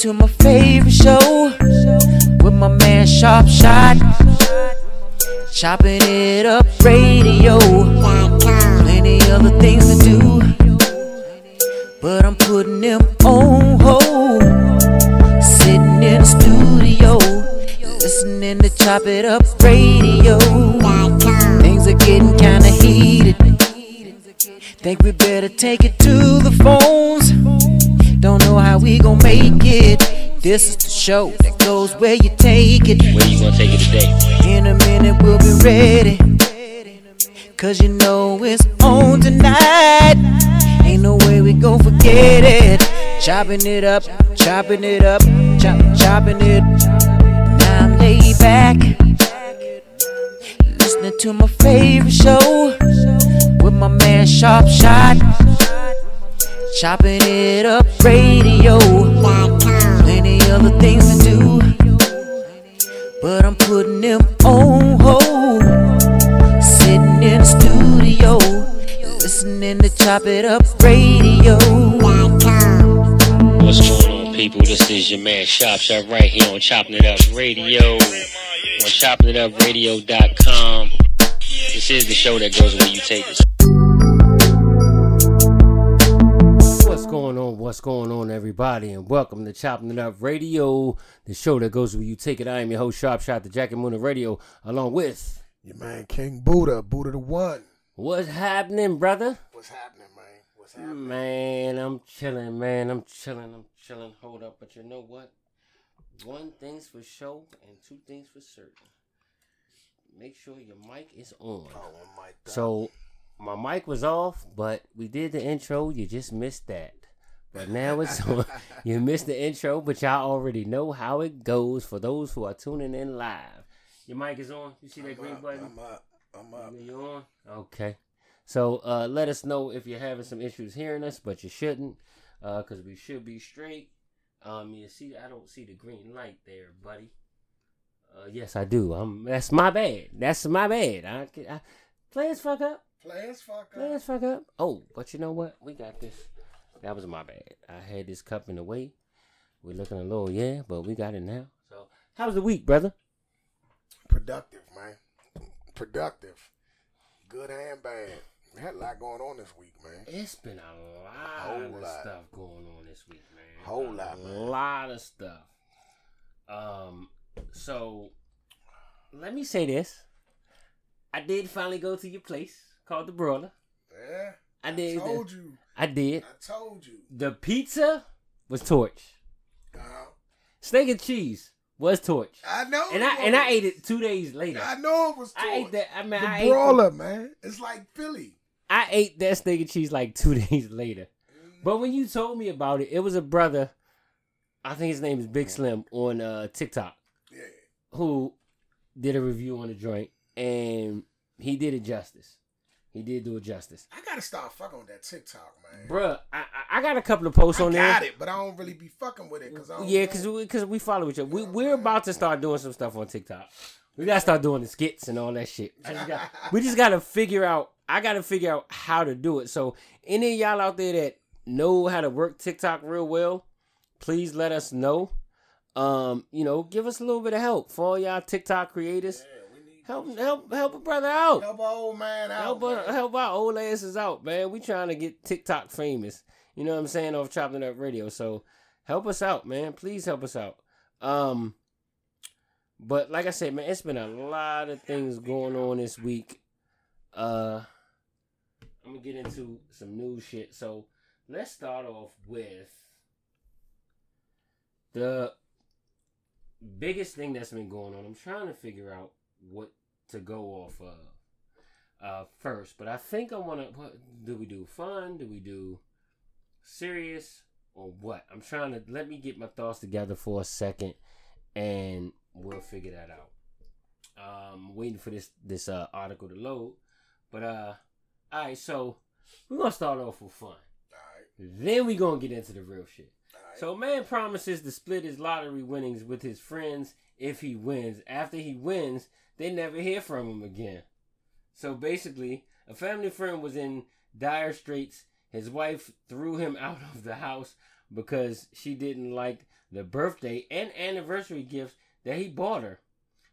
to my favorite show with my man Sharp Shot. Chopping it up radio. Plenty other things to do. But I'm putting them on hold. Sitting in the studio. Listening to Chop It Up radio. Things are getting kinda heated. Think we better take it to the phones. Don't know how we gon' make it. This is the show that goes where you take it. Where you gonna take it today? In a minute we'll be ready. Cause you know it's on tonight. Ain't no way we gon' forget it. Chopping it up, chopping it up, chop, chopping it. Up. Now I'm laid back. Listening to my favorite show with my man Sharp Shot. Chopping it up radio. Plenty other things to do. But I'm putting them on hold. Sitting in the studio. Listening to Chop It Up radio. What's going on, people? This is your man Sharp Shot right here on Chopping It Up Radio. On choppingitupradio.com. This is the show that goes where you take it. What's going on? What's going on, everybody? And welcome to Chopping It Up Radio, the show that goes where you take it. I am your host, Sharp Shot, the Jack and Moon of Radio, along with Your man King Buddha, Buddha the one. what's happening, brother? What's happening, man? What's happening? Man, I'm chilling, man. I'm chilling. I'm chilling. Hold up, but you know what? One thing's for sure, and two things for certain. Make sure your mic is on. Oh my God. So my mic was off, but we did the intro. You just missed that. But now it's on. You missed the intro, but y'all already know how it goes for those who are tuning in live. Your mic is on. You see that I'm green up, button? I'm up. I'm up. You on? Okay. So uh, let us know if you're having some issues hearing us, but you shouldn't, because we should be straight. Um, you see, I don't see the green light there, buddy. Uh, yes, I do. Um, that's my bad. That's my bad. I, I play as fuck up. Plans fuck Play up. as fuck up. Oh, but you know what? We got this. That was my bad. I had this cup in the way. We're looking a little, yeah, but we got it now. So, how's the week, brother? Productive, man. Productive. Good and bad. We had a lot going on this week, man. It's been a lot Whole of lot. stuff going on this week, man. Whole a lot, man. lot of stuff. Um, so let me say this: I did finally go to your place called the Broiler. Yeah. I did. told you. I did. I told you. The pizza was torch. Uh, Steak and cheese was torch. I know. And I and I ate it two days later. I know it was. I ate that. I mean, The I ate, Broiler, man. It's like Philly. I ate that steak and cheese like two days later. But when you told me about it, it was a brother. I think his name is Big Slim on uh, TikTok Yeah. who did a review on the joint, and he did it justice. He did do it justice, I gotta start fucking with that TikTok, man. Bruh, I, I got a couple of posts I on got there. it, but I don't really be fucking with it because Yeah, because we, cause we follow each other. We, we're about to start doing some stuff on TikTok. We gotta start doing the skits and all that shit. I just got, we just gotta figure out. I gotta figure out how to do it. So any of y'all out there that know how to work TikTok real well, please let us know. Um, you know, give us a little bit of help for all y'all TikTok creators. Yeah, we Help, help, help a brother out. help our old man out. Help, our- man. help our old asses out, man. We trying to get TikTok famous. You know what I'm saying? Off Chopping Up Radio. So help us out, man. Please help us out. Um, but like I said, man, it's been a lot of things going on this week. Uh, I'm gonna get into some new shit. So let's start off with the biggest thing that's been going on. I'm trying to figure out what to go off of uh, first, but I think I want to. What do we do? Fun? Do we do serious or what? I'm trying to let me get my thoughts together for a second, and we'll figure that out. Um, waiting for this this uh, article to load, but uh, all right. So we're gonna start off with fun. Right, Then we gonna get into the real shit. right. So man promises to split his lottery winnings with his friends if he wins. After he wins, they never hear from him again. So basically, a family friend was in dire straits. His wife threw him out of the house because she didn't like the birthday and anniversary gifts that he bought her.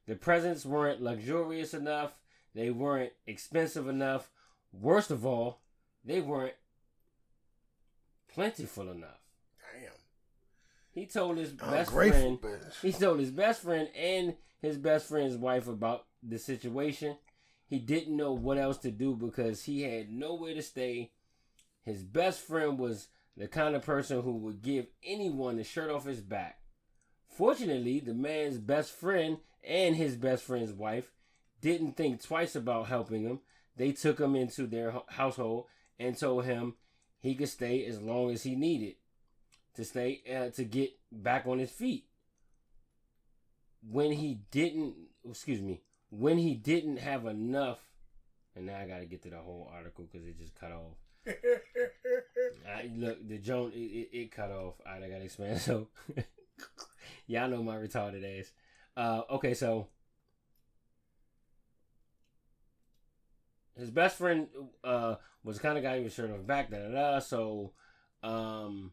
The presents weren't luxurious enough, they weren't expensive enough. Worst of all, they weren't plentiful enough. He told his best friend he told his best friend and his best friend's wife about the situation. He didn't know what else to do because he had nowhere to stay. His best friend was the kind of person who would give anyone the shirt off his back. Fortunately, the man's best friend and his best friend's wife didn't think twice about helping him. They took him into their household and told him he could stay as long as he needed to stay uh, to get back on his feet. When he didn't, excuse me, when he didn't have enough, and now I got to get to the whole article because it just cut off. I, look, the Joan, it, it, it cut off. All right, I got to explain. So, y'all know my retarded ass. Uh, okay, so his best friend uh, was the kind of guy who was shirt off back, da da da. So, um,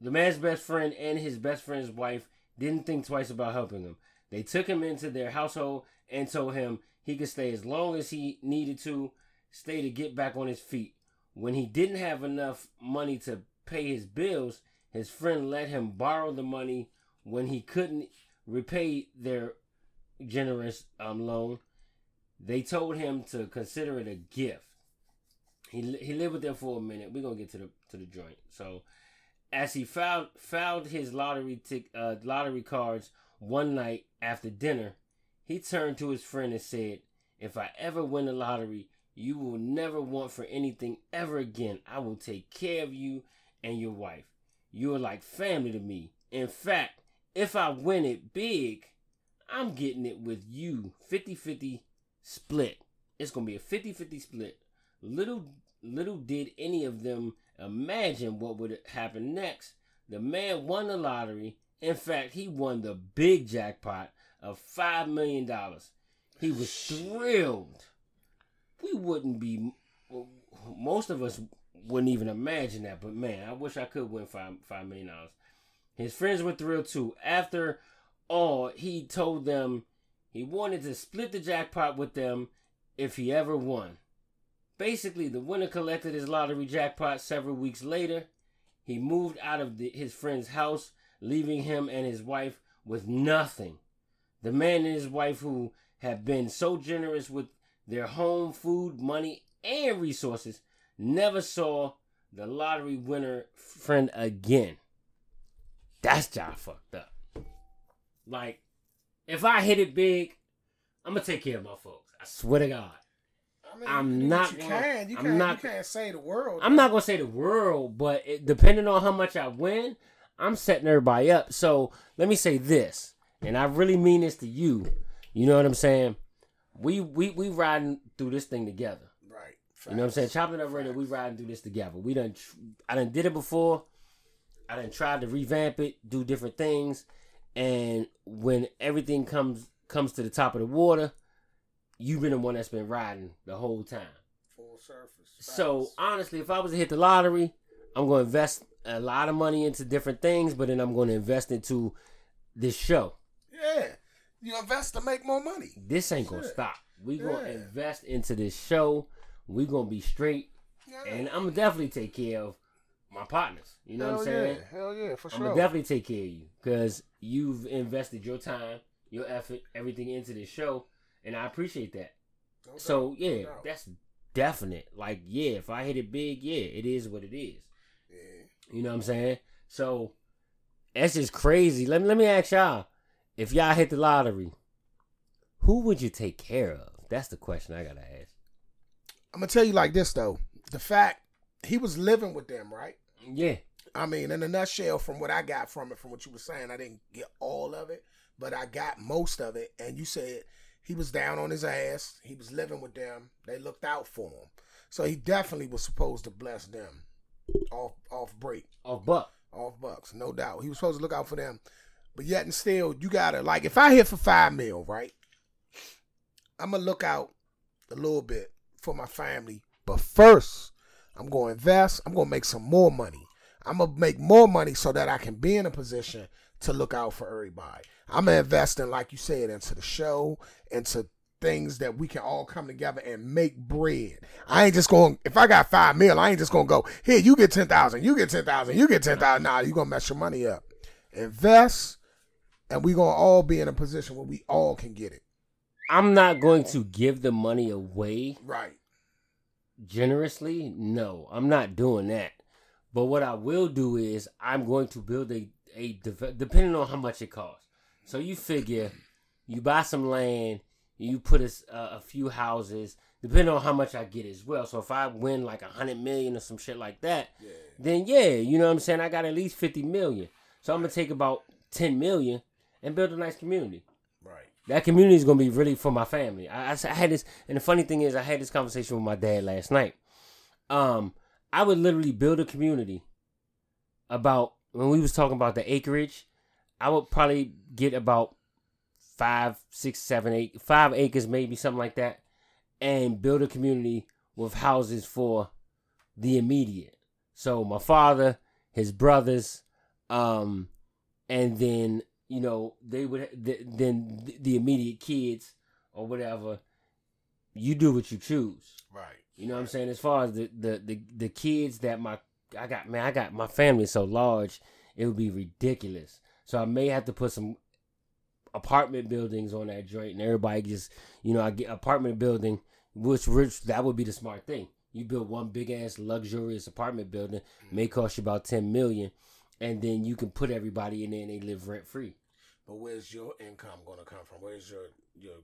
the man's best friend and his best friend's wife didn't think twice about helping him. They took him into their household and told him he could stay as long as he needed to, stay to get back on his feet. When he didn't have enough money to pay his bills, his friend let him borrow the money when he couldn't repay their generous um, loan. They told him to consider it a gift. He he lived with them for a minute. We're gonna get to the to the joint. So, as he found found his lottery uh, lottery cards one night after dinner, he turned to his friend and said, "If I ever win the lottery, you will never want for anything ever again. I will take care of you and your wife. You are like family to me. In fact, if I win it big, I'm getting it with you 50 50 split. It's going to be a 50 50 split. Little, little did any of them imagine what would happen next. The man won the lottery. In fact, he won the big jackpot of $5 million. He was thrilled. We wouldn't be, most of us wouldn't even imagine that, but man, I wish I could win five, $5 million. His friends were thrilled too. After all, he told them he wanted to split the jackpot with them if he ever won. Basically, the winner collected his lottery jackpot several weeks later. He moved out of the, his friend's house, leaving him and his wife with nothing. The man and his wife, who had been so generous with their home, food, money, and resources, never saw the lottery winner friend again. That's job fucked up. Like, if I hit it big, I'm gonna take care of my folks. I swear to God. I mean, I'm not You gonna- can. You I'm can't. You can't say the world. I'm not gonna say the world, but it, depending on how much I win, I'm setting everybody up. So let me say this, and I really mean this to you. You know what I'm saying? We we we riding through this thing together. Right. You know what I'm saying? Chopping up radio, we riding through this together. We done, I done did it before. I done tried to revamp it, do different things, and when everything comes comes to the top of the water, you've been the one that's been riding the whole time. Full surface. So honestly, if I was to hit the lottery, I'm going to invest a lot of money into different things, but then I'm going to invest into this show. yeah, you invest to make more money. This ain't going to stop. We going to invest into this show. We going to be straight, Yeah. and I'm gonna definitely take care of my partners. You know Hell what I'm saying? Yeah. Hell yeah, for sure. I'm gonna definitely take care of you because you've invested your time, your effort, everything into this show, and I appreciate that. No So no yeah, doubt. that's definite. Like yeah, if I hit it big, yeah, it is what it is. yeah. You know what I'm saying? So that's just crazy. Let me let me ask y'all: if y'all hit the lottery, who would you take care of? That's the question I gotta ask. I'm gonna tell you like this though. The fact he was living with them, right? Yeah, I mean, in a nutshell, from what I got from it, from what you were saying, I didn't get all of it, but I got most of it. And you said he was down on his ass. He was living with them. They looked out for him, so he definitely was supposed to bless them off off break, off buck. off bucks, no doubt. He was supposed to look out for them, but yet and still, you gotta like if I hit for five mil, right? I'm gonna look out a little bit for my family, but first, I'm gonna invest. I'm gonna make some more money. I'm gonna make more money so that I can be in a position to look out for everybody. I'm gonna invest in, like you said, into the show, into things that we can all come together and make bread. I ain't just going. If I got five mil, I ain't just gonna go here. You get ten thousand. You get ten thousand. You get ten thousand. Nah, you gonna mess your money up. Invest, and we gonna all be in a position where we all can get it. I'm not going to give the money away Right. generously. No, I'm not doing that. But what I will do is I'm going to build a a depending on how much it costs. So you figure you buy some land, you put a few houses, depending on how much I get as well. So if I win like a hundred million or some shit like that, then yeah, you know what I'm saying. I got at least fifty million. So I'm gonna take about ten million and build a nice community Right. that community is gonna be really for my family. I I had this, and the funny thing is, I had this conversation with my dad last night. Um, I would literally build a community about when we was talking about the acreage. I would probably get about five, six, seven, eight, five acres, maybe something like that, and build a community with houses for the immediate. So my father, his brothers, um, and then you know they would th- then th- the immediate kids or whatever. You do what you choose. Right. You know what I'm saying? As far as the the the, the kids that my I got, man, I got my family so large, it would be ridiculous. So I may have to put some apartment buildings on that joint, and everybody just, you know, I get apartment building, which which that would be the smart thing. You build one big ass luxurious apartment building, mm. may cost you about ten million, and then you can put everybody in there and they live rent free. But where's your income going to come from? Where's your your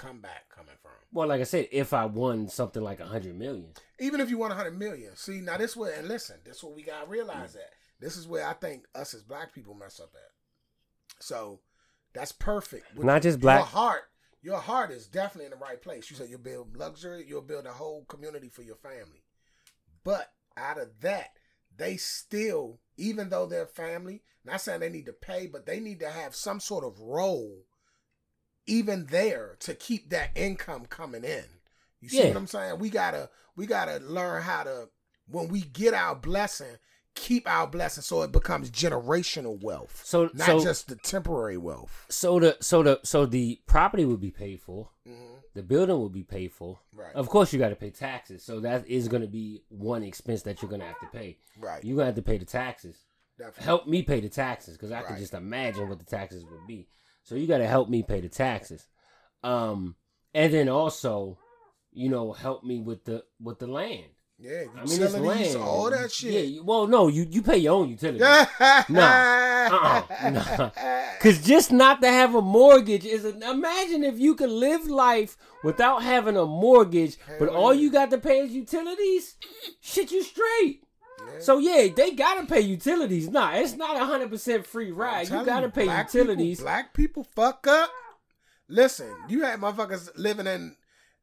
comeback coming from? Well, like I said, if I won something like a hundred million, Even if you won a hundred million, see now this where and listen, this is what we gotta realize mm. that this is where I think us as black people mess up at. So that's perfect. With Not just black. Your black. heart, your heart is definitely in the right place. You said you'll build luxury, you'll build a whole community for your family. But out of that, they still, even though they're family, not saying they need to pay, but they need to have some sort of role, even there, to keep that income coming in. You see Yeah. what I'm saying? We gotta we gotta learn how to when we get our blessing, keep our blessing so it becomes generational wealth. so Not so just the temporary wealth. so the so the so the property would be paid for. hmm The building will be paid for. Right. Of course, you got to pay taxes. So that is going to be one expense that you're going to have to pay. Right. You're going to have to pay the taxes. Definitely. Help me pay the taxes because I can just imagine what the taxes would be. So you got to help me pay the taxes. Um, and then also, you know, help me with the with the land. Yeah, I mean, it's land. all that Yeah. shit. you- Well, no, you you pay your own utilities. nah. Uh-uh. Nah. Cause just not to have a mortgage is a, imagine if you could live life without having a mortgage, but all you got to pay is utilities. Shit, you straight. Yeah. So yeah, they gotta pay utilities. Nah, it's not a hundred percent free ride. You gotta pay black utilities. People, black people fuck up. Listen, you had motherfuckers living in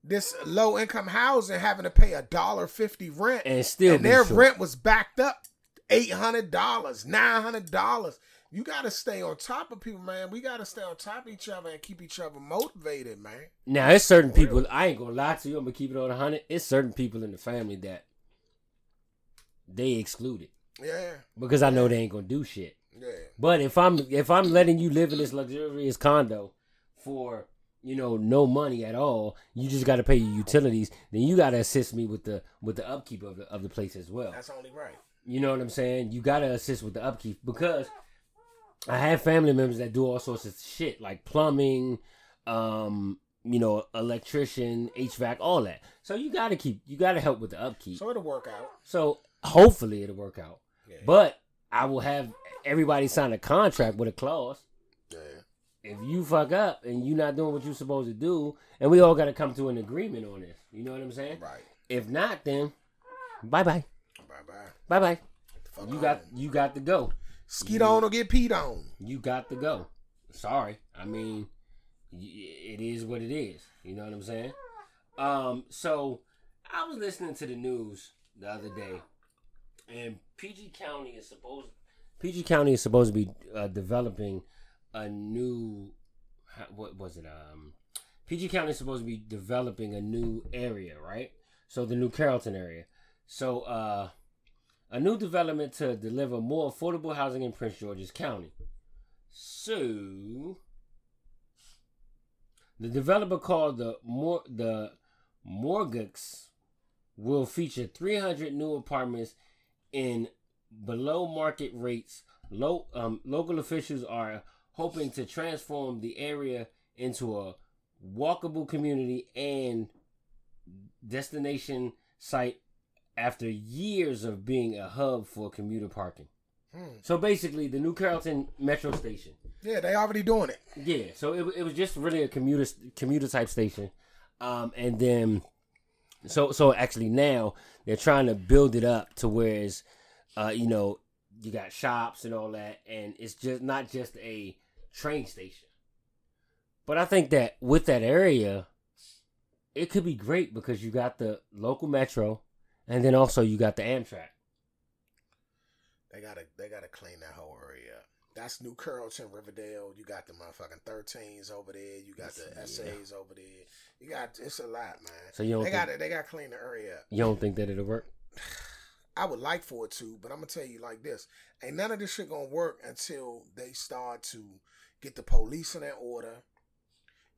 this low income housing having to pay a dollar fifty rent, And still and their short. rent was backed up eight hundred dollars, nine hundred dollars. You gotta stay on top of people, man. We gotta stay on top of each other and keep each other motivated, man. Now, it's certain people. I ain't gonna lie to you. I'm gonna keep it on hundred. It's certain people in the family that they excluded Yeah, because I know they ain't gonna do shit. yeah, But if I'm if I'm letting you live in this luxurious condo for you know no money at all, you just got to pay your utilities. Then you got to assist me with the with the upkeep of the of the place as well. that's only right. You know what I'm saying? You got to assist with the upkeep because I have family members that do all sorts of shit like plumbing, um, you know, electrician, HVAC, all that. So you got to keep you got to help with the upkeep. So it'll work out. So hopefully it'll work out. Yeah. But I will have everybody sign a contract with a clause. Yeah. If you fuck up and you're not doing what you're supposed to do, and we all got to come to an agreement on this. You know what I'm saying? Right. If not, then bye bye, Bye bye. bye bye. You got you got to go. skeet on or get peed on. You got to go. Sorry, I mean, it is what it is. You know what I'm saying? Um, so I was listening to the news the other day, and PG County is supposed PG County is supposed to be uh, developing a new what was it? Um, PG County is supposed to be developing a new area, right? So the new Carrollton area. So uh, a new development to deliver more affordable housing in Prince George's County. So, the developer called the Mor- the Morgux will feature 300 new apartments in below market rates. Low, um, local officials are hoping to transform the area into a walkable community and destination site after years of being a hub for commuter parking. Hmm. So basically, the New Carrollton Metro Station. Yeah, they already doing it. Yeah, so it, it was just really a commuter commuter type station, um, and then so so actually now they're trying to build it up to where it's, uh, you know, you got shops and all that, and it's just not just a train station. But I think that with that area, it could be great because you got the local metro, and then also you got the Amtrak. They gotta they gotta clean that whole area up. That's New Carrollton, Riverdale. You got the motherfucking thirteens over there. You got the Yeah. over there. You got it's a lot, man. So you don't they got they got to clean the area up. You don't think that it'll work? I would like for it to, but I'm gonna tell you like this: ain't none of this shit gonna work until they start to get the police in their order.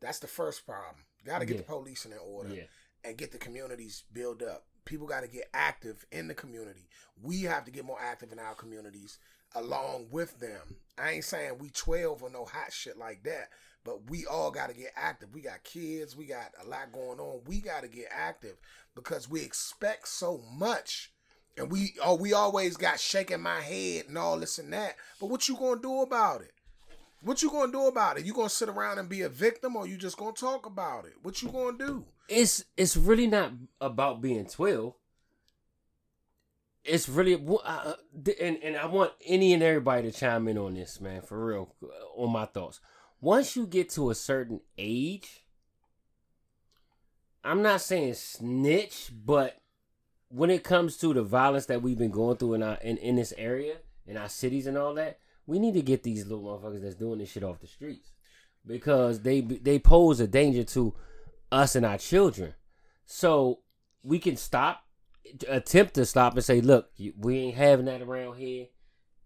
That's the first problem. Got to get Yeah. the police in their order Yeah. and get the communities built up. People got to get active in the community. We have to get more active in our communities along with them. I ain't saying we 12 or no hot shit like that, but we all got to get active. We got kids, we got a lot going on. We got to get active because we expect so much. And we oh we always got shaking my head and all this and that. But what you gonna do about it? What you gonna do about it? You gonna sit around and be a victim, or you just gonna talk about it? What you gonna do? it's it's really not about being 12 it's really uh, and, and i want any and everybody to chime in on this man for real uh, on my thoughts once you get to a certain age i'm not saying snitch but when it comes to the violence that we've been going through in our in, in this area in our cities and all that we need to get these little motherfuckers that's doing this shit off the streets because they they pose a danger to us and our children. So we can stop, attempt to stop and say, look, we ain't having that around here.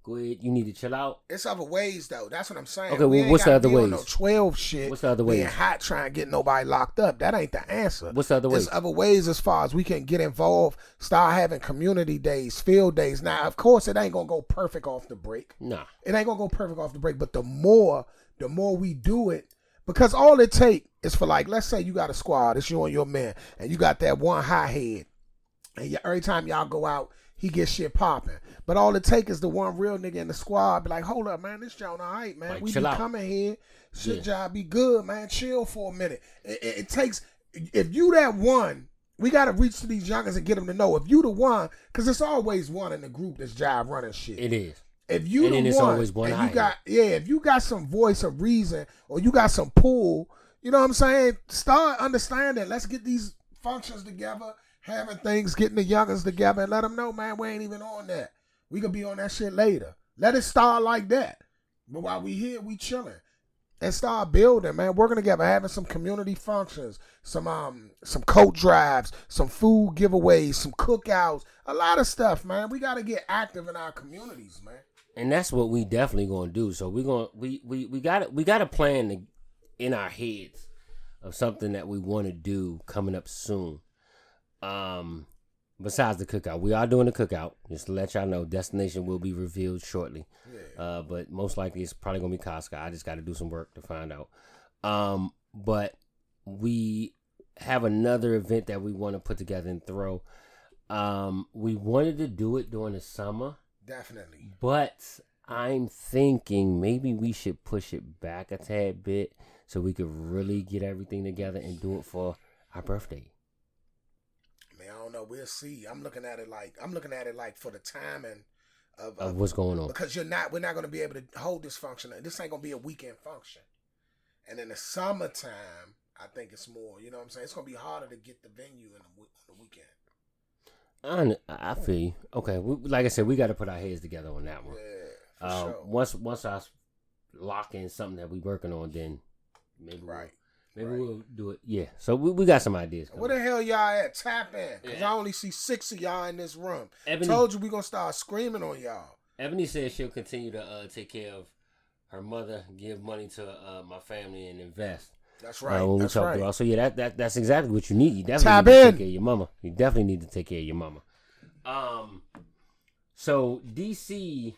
Go ahead, you need to chill out. It's other ways though. That's what I'm saying. Okay, We well, what's the other ways? No Twelve shit. What's the other Being ways? hot trying to get nobody locked up. That ain't the answer. What's the other There's ways? other ways as far as we can get involved. Start having community days, field days. Now, of course, it ain't gonna go perfect off the break. Nah, It ain't gonna go perfect off the break. But the more, the more we do it, because all it take is for like, let's say you got a squad, it's you and your man, and you got that one high head, and every time y'all go out, he gets shit popping. But all it take is the one real nigga in the squad be like, hold up, man, this joint all right, man. Like, we be out. coming here, shit Yeah. job be good, man. Chill for a minute. It, it, it takes if you that one. We gotta reach to these youngers and get them to know if you the one, because it's always one in the group that's job running shit it is. if you And the then it's one, always one and you got yeah, if you got some voice of reason or you got some pull, you know what I'm saying? Start understanding. Let's get these functions together, having things, getting the youngers together, and let them know, man, we ain't even on that. We could be on that shit later. Let it start like that. But while we here, we chilling. And start building, man, working together, having some community functions, some um, some coat drives, some food giveaways, some cookouts, a lot of stuff, man. We got to get active in our communities, man. and that's what we definitely gonna do. So we gonna we we we got we got a plan to, in our heads of something that we want to do coming up soon. Um, besides the cookout, we are doing the cookout. Just to let y'all know, destination will be revealed shortly. Uh, but most likely it's probably gonna be Costco. I just got to do some work to find out. Um, but we have another event that we want to put together and throw. Um, we wanted to do it during the summer. Definitely. But I'm thinking maybe we should push it back a tad bit so we could really get everything together and do it for our birthday. Know. We'll see. I'm looking at it like I'm looking at it like for the timing of, Of of what's going on. because you're not. We're not going to be able to hold this function. This ain't going to be a weekend function. And in the summertime, I think it's more. You know what I'm saying? It's going to be harder to get the venue in the, on the weekend. I, I feel you. Okay, we, like I said, we got to put our heads together on that one. Yeah, for Uh, sure. Once once I lock in something that we working on, then maybe Right. Maybe Right. we'll do it. Yeah. So we, we got some ideas. Where the hell y'all at? Tap in. Because Yeah. I only see six of y'all in this room. Ebony, Told you we going to start screaming on y'all. Ebony says she'll continue to uh, take care of her mother, give money to uh, my family, and invest. That's uh, right. when we That's talk right. about. So yeah, that, that that's exactly what you need. You definitely Tap need to in. take care of your mama. You definitely need to take care of your mama. Um, so DC,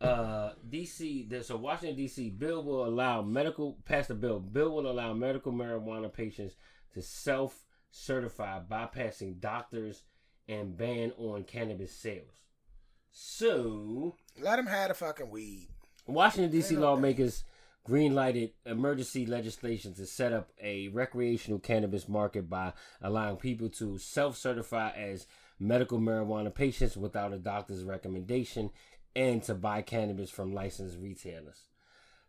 uh, DC. there's- So Washington DC bill will allow medical. Pass the bill. Bill will allow medical marijuana patients to self certify, bypassing doctors and ban on cannabis sales. So Let them have the fucking weed. Washington D.C. Lawmakers green lighted emergency legislation to set up a recreational cannabis market by allowing people to self certify as medical marijuana patients without a doctor's recommendation and to buy cannabis from licensed retailers.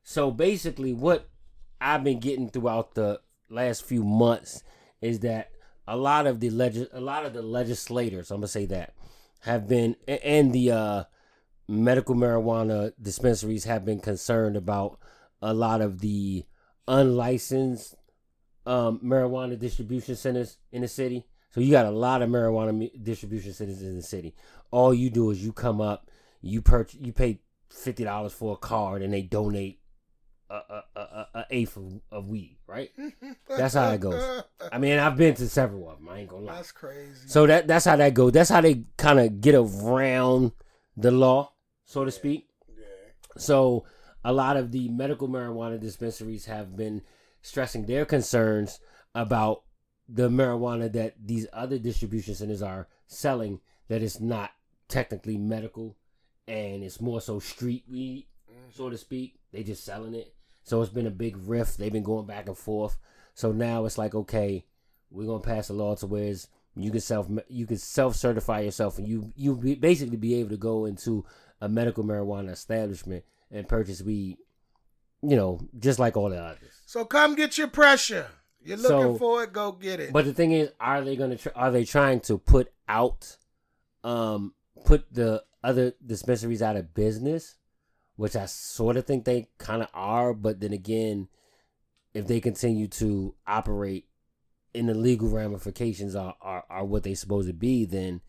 So basically, what I've been getting throughout the last few months is that a lot of the legis- a lot of the legislators, I'm gonna say that, have been and the uh, medical marijuana dispensaries have been concerned about a lot of the unlicensed um, marijuana distribution centers in the city. So you got a lot of marijuana distribution centers in the city. All you do is you come up, you purchase, you pay fifty dollars for a card, and they donate a a, a, a- a eighth of, of weed. Right? That's how it goes. I mean, I've been to several of them. I ain't gonna lie. That's crazy. So that that's how that goes. That's how they kind of get around the law, so to speak. yeah. So a lot of the medical marijuana dispensaries have been stressing their concerns about the marijuana that these other distribution centers are selling that is not technically medical and it's more so street weed, so to speak. They just selling it. So it's been a big rift. They've been going back and forth. So now it's like, okay, we're gonna pass a law to where you can self you can self certify yourself and you you be, basically be able to go into a medical marijuana establishment and purchase weed, you know, just like all the others. So come get your pressure. You're looking So- for it, go get it. But the thing is, are they gonna tr- are they trying to put out, um, put the other dispensaries out of business, which I sort of think they kind of are. But then again, if they continue to operate in the legal ramifications are are, are what they supposed to be, then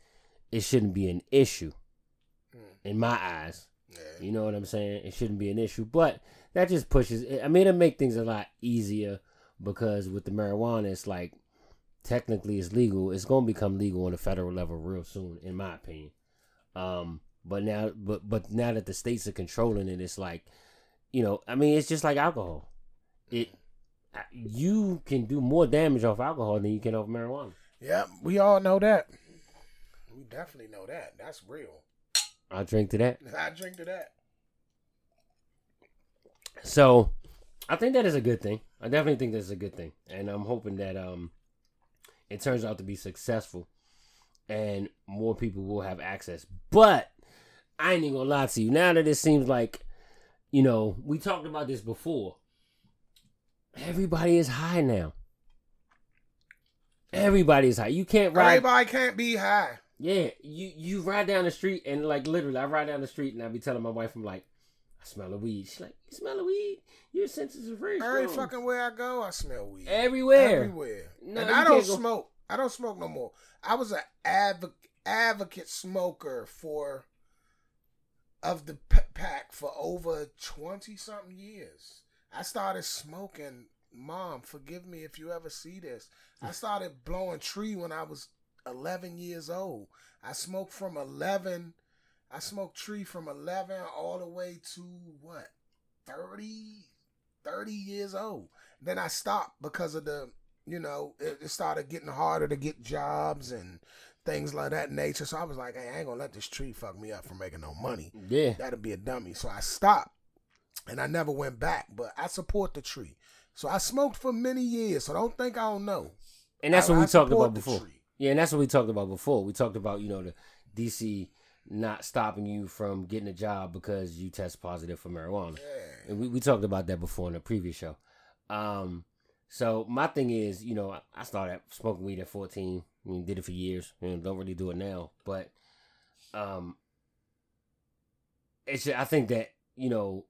it shouldn't be an issue Mm. in my eyes. yeah. You know what I'm saying? It shouldn't be an issue, but that just pushes. I mean, it make things a lot easier because with the marijuana, it's like technically it's legal. It's going to become legal on the federal level real soon, in my opinion. Um, but now, but but now that the states are controlling it, it's like, you know, I mean, it's just like alcohol. It you can do more damage off alcohol than you can off marijuana. Yeah, we all know that. We definitely know that. That's real. I drink to that. I drink to that. So I think that is a good thing. I definitely think that's a good thing. And I'm hoping that um it turns out to be successful and more people will have access. But I ain't even gonna lie to you. Now that it seems like, you know, we talked about this before. Everybody is high now. Everybody is high. You can't ride Everybody can't be high. yeah, you you ride down the street and like literally, I ride down the street and I be telling my wife, I'm like, I smell a weed. She's like, you smell a weed? Your senses are very Every strong. fucking where I go, I smell weed. Everywhere. Everywhere. No, and I don't go- smoke. I don't smoke no more. I was an advocate advocate smoker for of the pack for over 20 something years. I started smoking. Mom, forgive me if you ever see this. I started blowing tree when I was 11 years old. I smoked from 11. I smoked tree from 11 all the way to what? 30 30 years old. Then I stopped because of the, you know, it, started getting harder to get jobs and things like that nature. So I was like, hey, I ain't gonna let this tree fuck me up for making no money. Yeah. That'd be a dummy. So I stopped and I never went back, but I support the tree. So I smoked for many years. So don't think I don't know. And that's I- what we I talked about before. Yeah, and that's what we talked about before. We talked about, you know, the DC not stopping you from getting a job because you test positive for marijuana. Yeah. And we, we talked about that before in the previous show. Um, so my thing is, you know, I- I started smoking weed at 14. I mean, did it for years. Know, don't really do it now. But um, it's I think that you know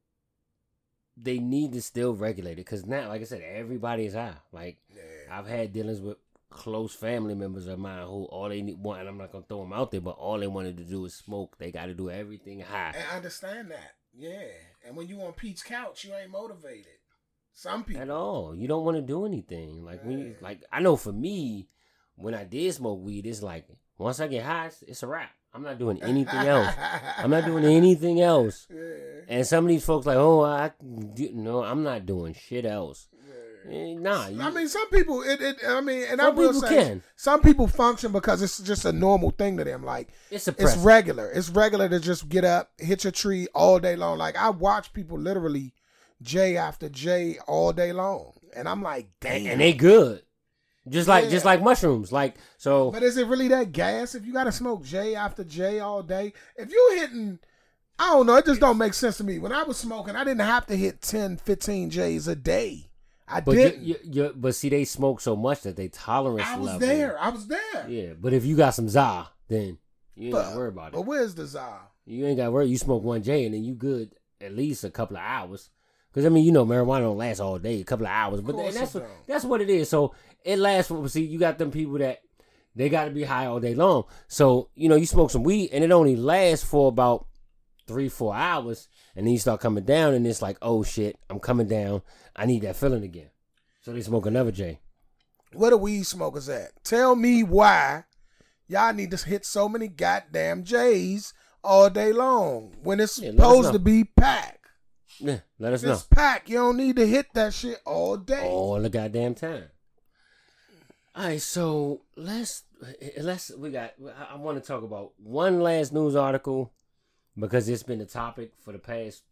they need to still regulate it because now, like I said, everybody is high. Like Yeah. I've had dealings with close family members of mine who all they need want, and I'm not gonna throw them out there, but all they wanted to do is smoke. They got to do everything high. And I understand that. Yeah. And when you on Pete's couch, you ain't motivated. Some people. at all. You don't want to do anything. Like when you, like I know for me, when I did smoke weed, it's like once I get high, it's, it's a wrap. I'm not doing anything else. I'm not doing anything else. Yeah. And some of these folks like, oh, I do, no, I'm not doing shit else. Eh, Nah, you, I mean, some people. It. it I mean, and I will say, can. some people function because it's just a normal thing to them. Like it's it's regular. It's regular to just get up, hit your tree all day long. Like I watch people literally J after J all day long, and I'm like, damn. and they good. Just like Yeah. just like mushrooms. Like so But is it really that gas if you got to smoke J after J all day? If you're hitting, I don't know. It just don't make sense to me. When I was smoking, I didn't have to hit 10, 15 J's a day. I but didn't. you, you, but see they smoke so much that they tolerance I was level. there. I was there. Yeah, but if you got some za, then you ain't But, gotta worry about it. but where's the za? You ain't gotta worry. You smoke one J and then you good at least a couple of hours. Cause I mean, you know, marijuana don't last all day, a couple of hours. But that's what that's what it is. So it lasts for see, you got them people that they gotta be high all day long. So, you know, you smoke some weed and it only lasts for about three, four hours, and then you start coming down and it's like, oh shit, I'm coming down. I need that feeling again. So they smoke another J. Where the weed smokers at? Tell me why y'all need to hit so many goddamn J's all day long when it's Yeah, supposed to be packed. Yeah, let us If know. it's packed, you don't need to hit that shit all day. all the goddamn time. All right, so let's let's we got. I- I want to talk about one last news article because it's been a topic for the past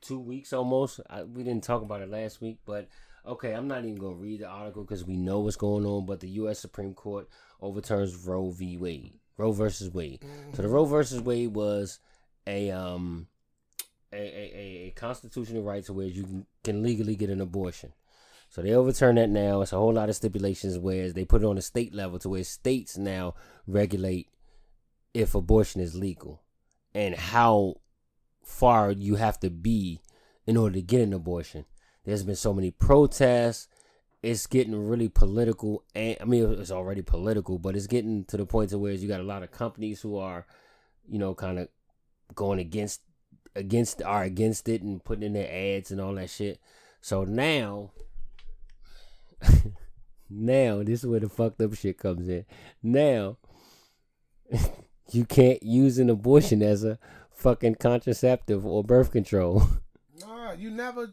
two weeks almost. I, we didn't talk about it last week, but okay, I'm not even gonna read the article because we know what's going on. But the U.S. Supreme Court overturns Roe v. Wade, Roe versus Wade. So the Roe versus Wade was a um a, a, a constitutional right to where you can, can legally get an abortion. So they overturn that now. It's a whole lot of stipulations where they put it on a state level to where states now regulate if abortion is legal and how far you have to be in order to get an abortion. There's been so many protests. It's getting really political, and I mean it's already political, but it's getting to the point to where you got a lot of companies who are, you know, kind of going against against are against it and putting in their ads and all that shit. So now now this is where the fucked up shit comes in. Now you can't use an abortion as a fucking contraceptive or birth control. Nah, you never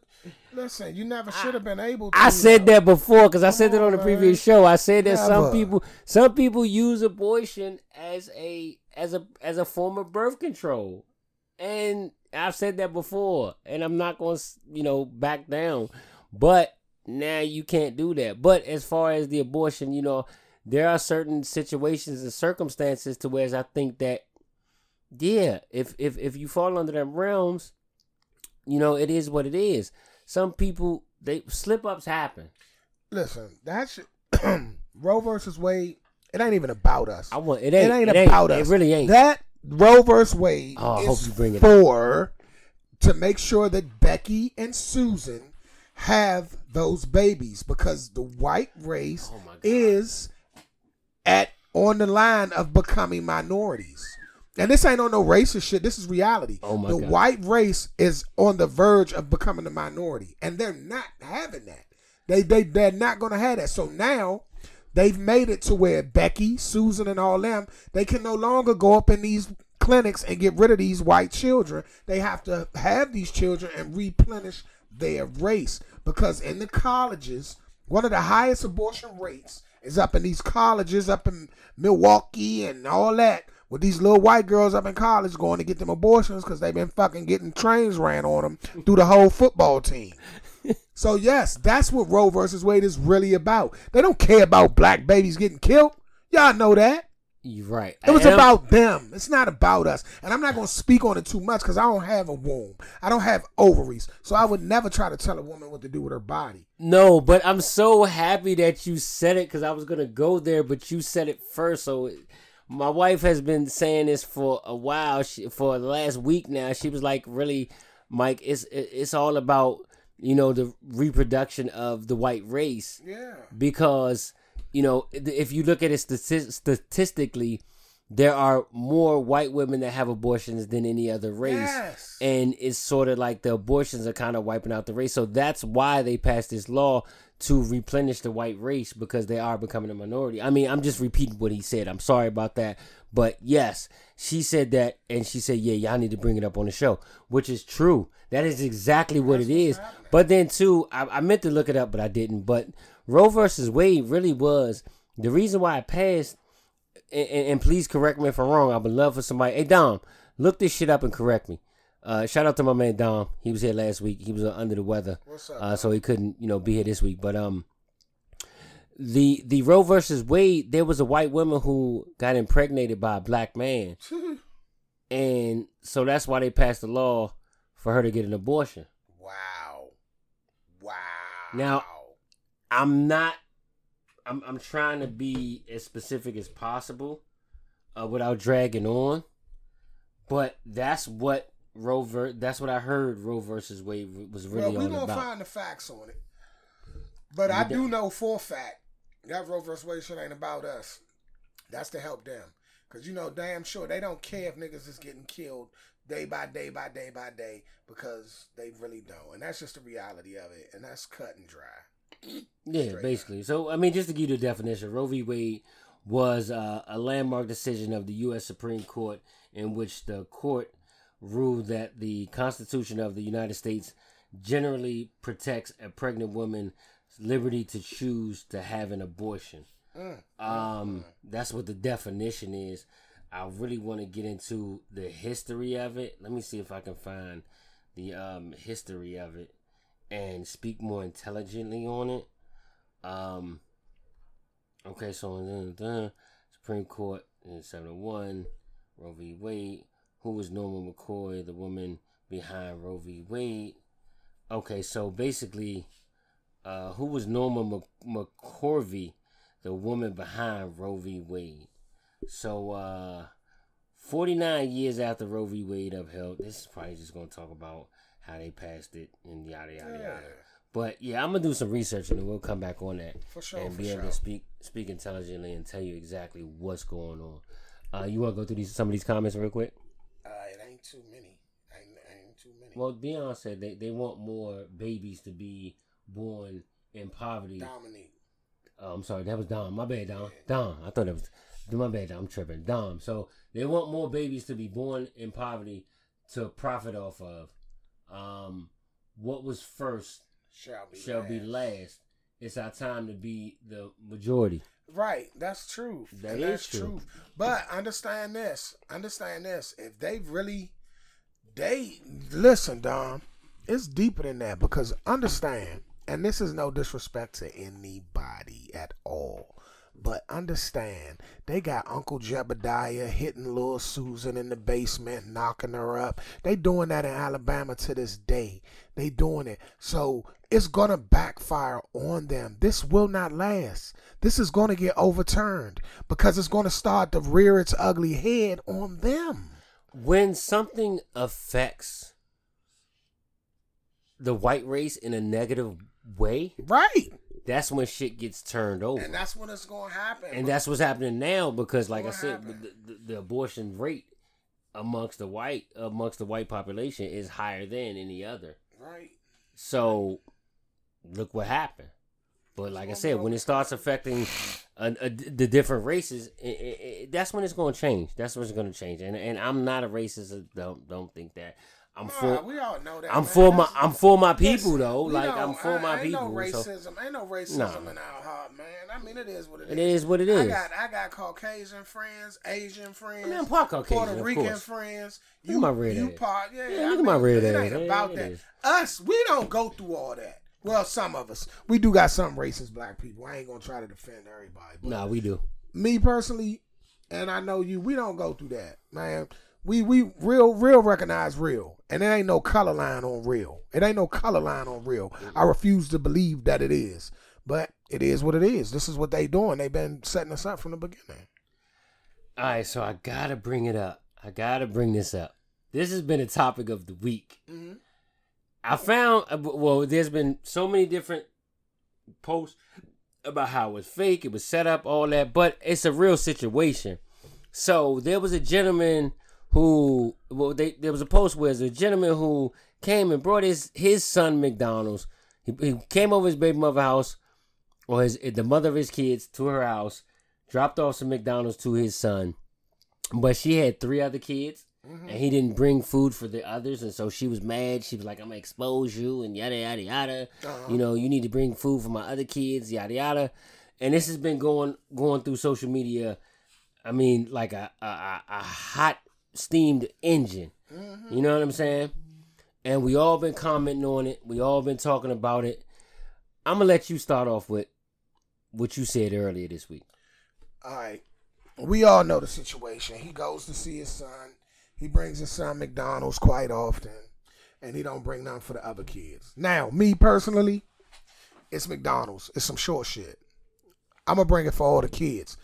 listen. You never should have been able. to. I said that before because I said that on the on, previous show. I said that some Never. people some people use abortion as a as a as a form of birth control, and I've said that before, and I'm not going to you know back down. But now you can't do that. But as far as the abortion, you know, there are certain situations and circumstances to where I think that yeah, if if if you fall under them realms, you know, it is what it is. Some people they slip ups happen. Listen, that's. Roe versus Wade. It ain't even about us. I want it ain't it ain't it about ain't, us. It really ain't. That Roe versus Wade Oh, is hope you bring it up. for to make sure that Becky and Susan have those babies because the white race Oh is at on the line of becoming minorities. And this ain't on no racist shit. This is reality. Oh the God. white race is on the verge of becoming a minority, and they're not having that. They they they're not gonna have that. So now they've made it to where Becky, Susan, and all them they can no longer go up in these clinics and get rid of these white children. They have to have these children and replenish their race because in the colleges, one of the highest abortion rates is up in these colleges up in Milwaukee and all that with these little white girls up in college going to get them abortions because they've been fucking getting trains ran on them through the whole football team. So yes, that's what Roe versus Wade is really about. They don't care about black babies getting killed. Y'all know that. You're right. It was about them. It's not about us. And I'm not going to speak on it too much because I don't have a womb. I don't have ovaries. So I would never try to tell a woman what to do with her body. No, but I'm so happy that you said it because I was gonna go there, but you said it first. So it- my wife has been saying this for a while. She, for the last week now, she was like really Mike, it's it- it's all about you know the reproduction of the white race Yeah. because you know if you look at it stati- statistically, there are more white women that have abortions than any other race Yes. and it's sort of like the abortions are kind of wiping out the race. So that's why they passed this law to replenish the white race because they are becoming a minority. I mean, I'm just repeating what he said. I'm sorry about that, but yes, she said that, and she said, "Yeah, y'all need to bring it up on the show," which is true. That is exactly what it is. But then too, I, I meant to look it up, but I didn't. But Roe versus Wade really was the reason why it passed and, and, and please correct me if I'm wrong. I would love for somebody. Hey Dom, look this shit up and correct me. Uh, shout out to my man Dom. He was here last week. He was uh, under the weather, What's up, uh, so he couldn't, you know, be here this week. But um, the the Roe versus Wade, there was a white woman who got impregnated by a black man, and so that's why they passed the law for her to get an abortion. Wow. Wow. Now- I'm not. I'm I'm trying to be as specific as possible, uh, without dragging on. But that's what Roe ver- That's what I heard. Roe versus Wade was really well, we're on gonna find the facts on it. But I do know for a fact that Roe versus Wade shit ain't about us. That's to help them. Cause you know damn sure they don't care if niggas is getting killed day by day by day by day because they really don't. And that's just the reality of it. And that's cut and dry. Yeah, Straight basically. So I mean, just to give you the definition, Roe v. Wade was uh, a landmark decision of the U.S. Supreme Court in which the court ruled that the Constitution of the United States generally protects a pregnant woman's liberty to choose to have an abortion. Um, that's what the definition is. I really want to get into the history of it. Let me see if I can find the um, history of it and speak more intelligently on it. Um, okay, so then the Supreme Court in 71, Roe v. Wade. Who was Norma McCoy, the woman behind Roe v. Wade? Okay, so basically, uh, who was Norma Mc- McCorvey, the woman behind Roe v. Wade? So, uh, 49 years after Roe v. Wade upheld, this is probably just going to talk about how they passed it and yada yada Yeah. yada. But yeah, I'm gonna do some research and we'll come back on that For sure, and be able sure. to speak speak intelligently and tell you exactly what's going on. Uh, you want to go through these some of these comments real quick? Uh, it ain't too many. Ain't, ain't too many. Well, Dion said they, they want more babies to be born in poverty. Dominique. Oh, I'm sorry, that was Dom. My bad, Dom. Dom. I thought that was my bad. I'm tripping. Dom. So they want more babies to be born in poverty to profit off of. Um, what was first Shall be. shall be last. last. It's our time to be the majority. Right, that's true. That that's true. But understand this. Understand this. If they really they listen, Dom, it's deeper than that because understand, and this is no disrespect to anybody at all. But understand, they got Uncle Jebediah hitting little Susan in the basement, knocking her up. They doing that in Alabama to this day. They doing it. So it's gonna backfire on them. This will not last. This is gonna get overturned because it's gonna start to rear its ugly head on them. When something affects the white race in a negative way, Right. That's when shit gets turned over. And that's when it's gonna happen. and that's what's happening now because like i said the, the, the abortion rate amongst the white amongst the white population is higher than any other. Right. so look what happened. But like i said when it starts affecting uh, uh, the different races it, it, it, that's when it's going to change. That's when it's going to change. And and i'm not a racist don't don't think that i'm Nah, for we all know that. i'm man. for my i'm for my people though like i'm for my ain't people No so ain't no racism Nah. in our heart, man. I mean, it is what it is. it is what it is. I got I got Caucasian friends, Asian friends, I mean, I'm part Caucasian, Puerto Rican friends. Look at my red you ass. part, yeah. Yeah, I look at my red It ass. ain't about it that. Us, we don't go through all that. Well, some of us, we do got some racist black people. I ain't gonna try to defend everybody. But nah we do me personally, and I know you, we don't go through that, man. We we real real recognize real, and there ain't no color line on real. It ain't no color line on real. I refuse to believe that it is, but it is what it is. This is what they doing. They've been setting us up from the beginning. All right, so I gotta bring it up. I gotta bring this up. This has been a topic of the week. Mhm. I found uh, well, there's been so many different posts about how it was fake, it was set up, all that, but it's a real situation. So there was a gentleman who well, they, there was a post where there's a gentleman who came and brought his his son McDonald's. He, he came over his baby mother house or his the mother of his kids to her house, dropped off some McDonald's to his son, but she had three other kids. Mm-hmm. And he didn't bring food for the others, and so she was mad. She was like, "I'm gonna expose you," and yada yada yada. Uh-huh. You know, you need to bring food for my other kids, yada yada. And this has been going going through social media. I mean, like a, a, a hot steamed engine. Mm-hmm. You know what I'm saying? And we all been commenting on it. We all been talking about it. I'm gonna let you start off with what you said earlier this week. All right. We all know the situation. He goes to see his son. He brings his son McDonald's quite often, and he don't bring none for the other kids. Now, me personally, it's McDonald's. It's some short shit. I'm gonna bring it for all the kids.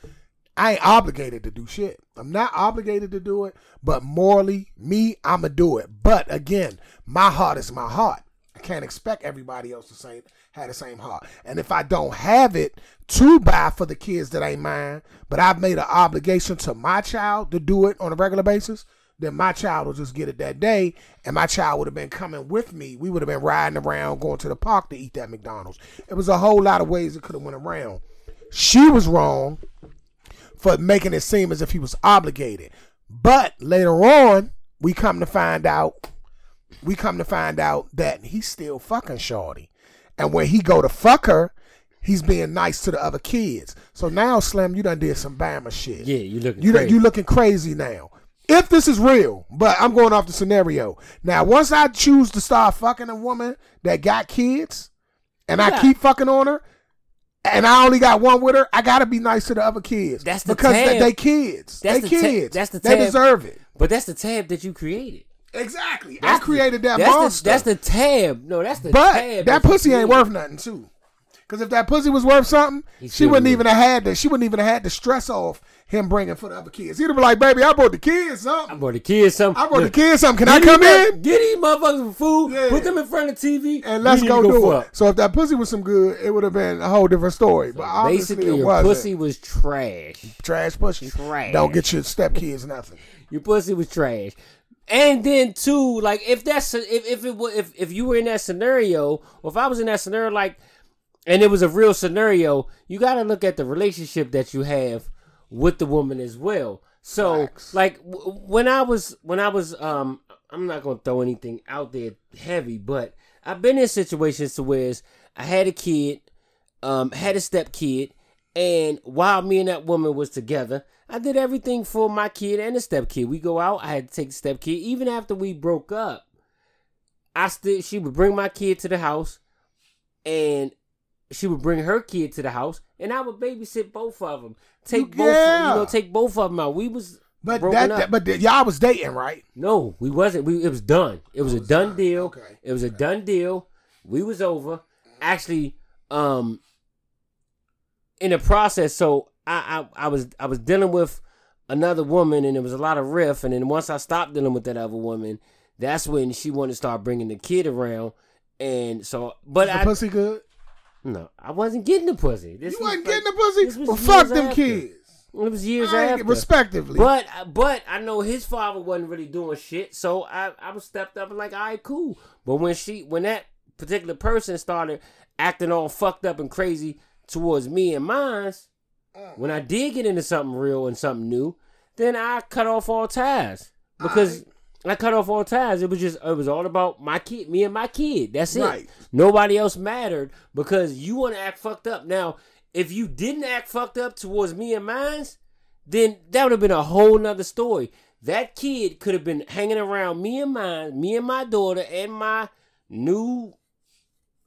I ain't obligated to do shit. I'm not obligated to do it, but morally, me, I'ma do it. But again, my heart is my heart. I can't expect everybody else to say have the same heart. And if I don't have it to buy for the kids that ain't mine, but I've made an obligation to my child to do it on a regular basis, then my child will just get it that day, and my child would have been coming with me. We would have been riding around, going to the park to eat that McDonald's. It was a whole lot of ways it could have went around. She was wrong for making it seem as if he was obligated. But later on, we come to find out, we come to find out that he's still fucking Shorty. And when he go to fuck her, he's being nice to the other kids. So now, Slim, you done did some Bama shit. Yeah, you looking You crazy. you looking crazy now. If this is real, but I'm going off the scenario. Now, once I choose to start fucking a woman that got kids, and I keep fucking on her, and I only got one with her, I gotta be nice to the other kids. That's the because they, tab. they kids. That's they the ta- kids. that's the they deserve it. But that's the tab that you created. Exactly. That's I created the, that that's monster. The, that's the tab. No, that's the but tab. that you pussy ain't worth nothing too. Because if that pussy was worth something, He she wouldn't even have had the she wouldn't even have had the stress off him bringing for the other kids. He'd have been like, "Baby, I brought the kids something. I brought the kids something. I brought the kids something. Can I come these in Get these motherfuckers food. Yeah. Put them in front of TV. and let's go, to do it?" So if that pussy was some good, it would have been a whole different story. but obviously, Basically, your wasn't. pussy was trash. trash pussy. Trash. Don't get your stepkids nothing. Your pussy was trash. And then too, like if that's if if it was if if you were in that scenario, or if I was in that scenario, like, and it was a real scenario, you got to look at the relationship that you have with the woman as well. So, Facts. like w- when I was when I was um, I'm not gonna throw anything out there heavy, but I've been in situations to where I had a kid, um, had a step kid, and while me and that woman was together, I did everything for my kid and the step kid. We go out, I had to take the step kid. Even after we broke up, I still she would bring my kid to the house, and she would bring her kid to the house, and I would babysit both of them. Take both, Yeah. you know, take both of them out. We was But that, that but the, y'all was dating, right? No, we wasn't. We it was done. It was a done deal. Okay. It was a done deal. We was over. Actually, um, in the process, so I, I I was I was dealing with another woman, and there was a lot of riff. And then once I stopped dealing with that other woman, that's when she wanted to start bringing the kid around. And so, but I pussy good. No, I wasn't getting the pussy. This You was wasn't like- getting the pussy. Well, fuck them after. kids. It was years I after. respectively. But but I know his father wasn't really doing shit, so I I was stepped up and like, all right, cool. But when she when that particular person started acting all fucked up and crazy towards me and mines, uh. when I did get into something real and something new, then I cut off all ties because. I cut off all ties. It was just it was all about my kid, me and my kid. That's it. Right. Nobody else mattered because you want to act fucked up. Now, if you didn't act fucked up towards me and mines, then that would have been a whole nother story. That kid could have been hanging around me and mine, me and my daughter, and my new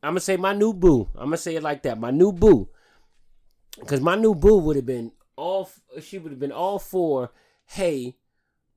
I'm gonna say my new boo. I'm gonna say it like that. My new boo. Cause my new boo would have been all she would have been all for, hey,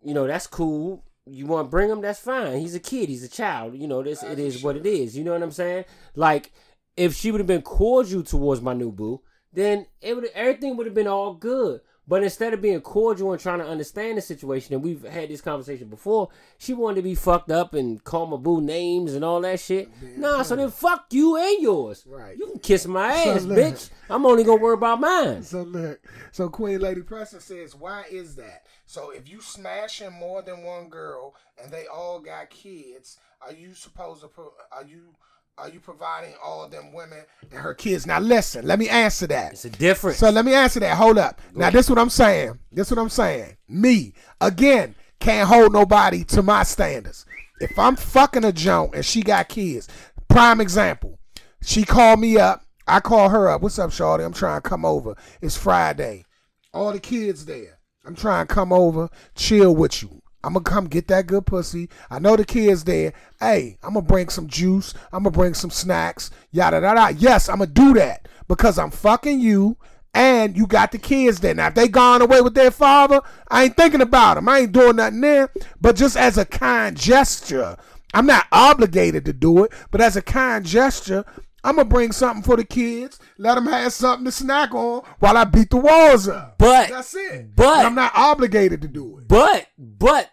you know, that's cool. You want to bring him? That's fine. He's a kid. He's a child. You know, this it is what it is. You know what I'm saying? Like, if she would have been cordial towards my new boo, then it would everything would have been all good. But instead of being cordial and trying to understand the situation, and we've had this conversation before, she wanted to be fucked up and call my boo names and all that shit. nah, so then fuck you and yours. Right. You can kiss my So ass, look. bitch. I'm only gonna worry about mine. So look, so Queen Lady Preston says, why is that? So if you smashing more than one girl and they all got kids, are you supposed to? put? are you? Are you providing all them women and her kids? Now listen, let me answer that. It's a difference. So let me answer that. Hold up. Now this what I'm saying. This what I'm saying. Me again can't hold nobody to my standards. If I'm fucking a joint and she got kids, prime example. She called me up. I call her up. What's up, Shawty? I'm trying to come over. It's Friday. All the kids there. I'm trying to come over, chill with you. I'm gonna come get that good pussy. I know the kids there. Hey, I'm gonna bring some juice. I'm gonna bring some snacks. Yada yada. Yada. Yes, I'm gonna do that because I'm fucking you, and you got the kids there. Now, if they gone away with their father, I ain't thinking about them. I ain't doing nothing there. But just as a kind gesture, I'm not obligated to do it. But as a kind gesture, I'm gonna bring something for the kids. Let them have something to snack on while I beat the walls up. But- that's it. but- I'm not obligated to do it. But but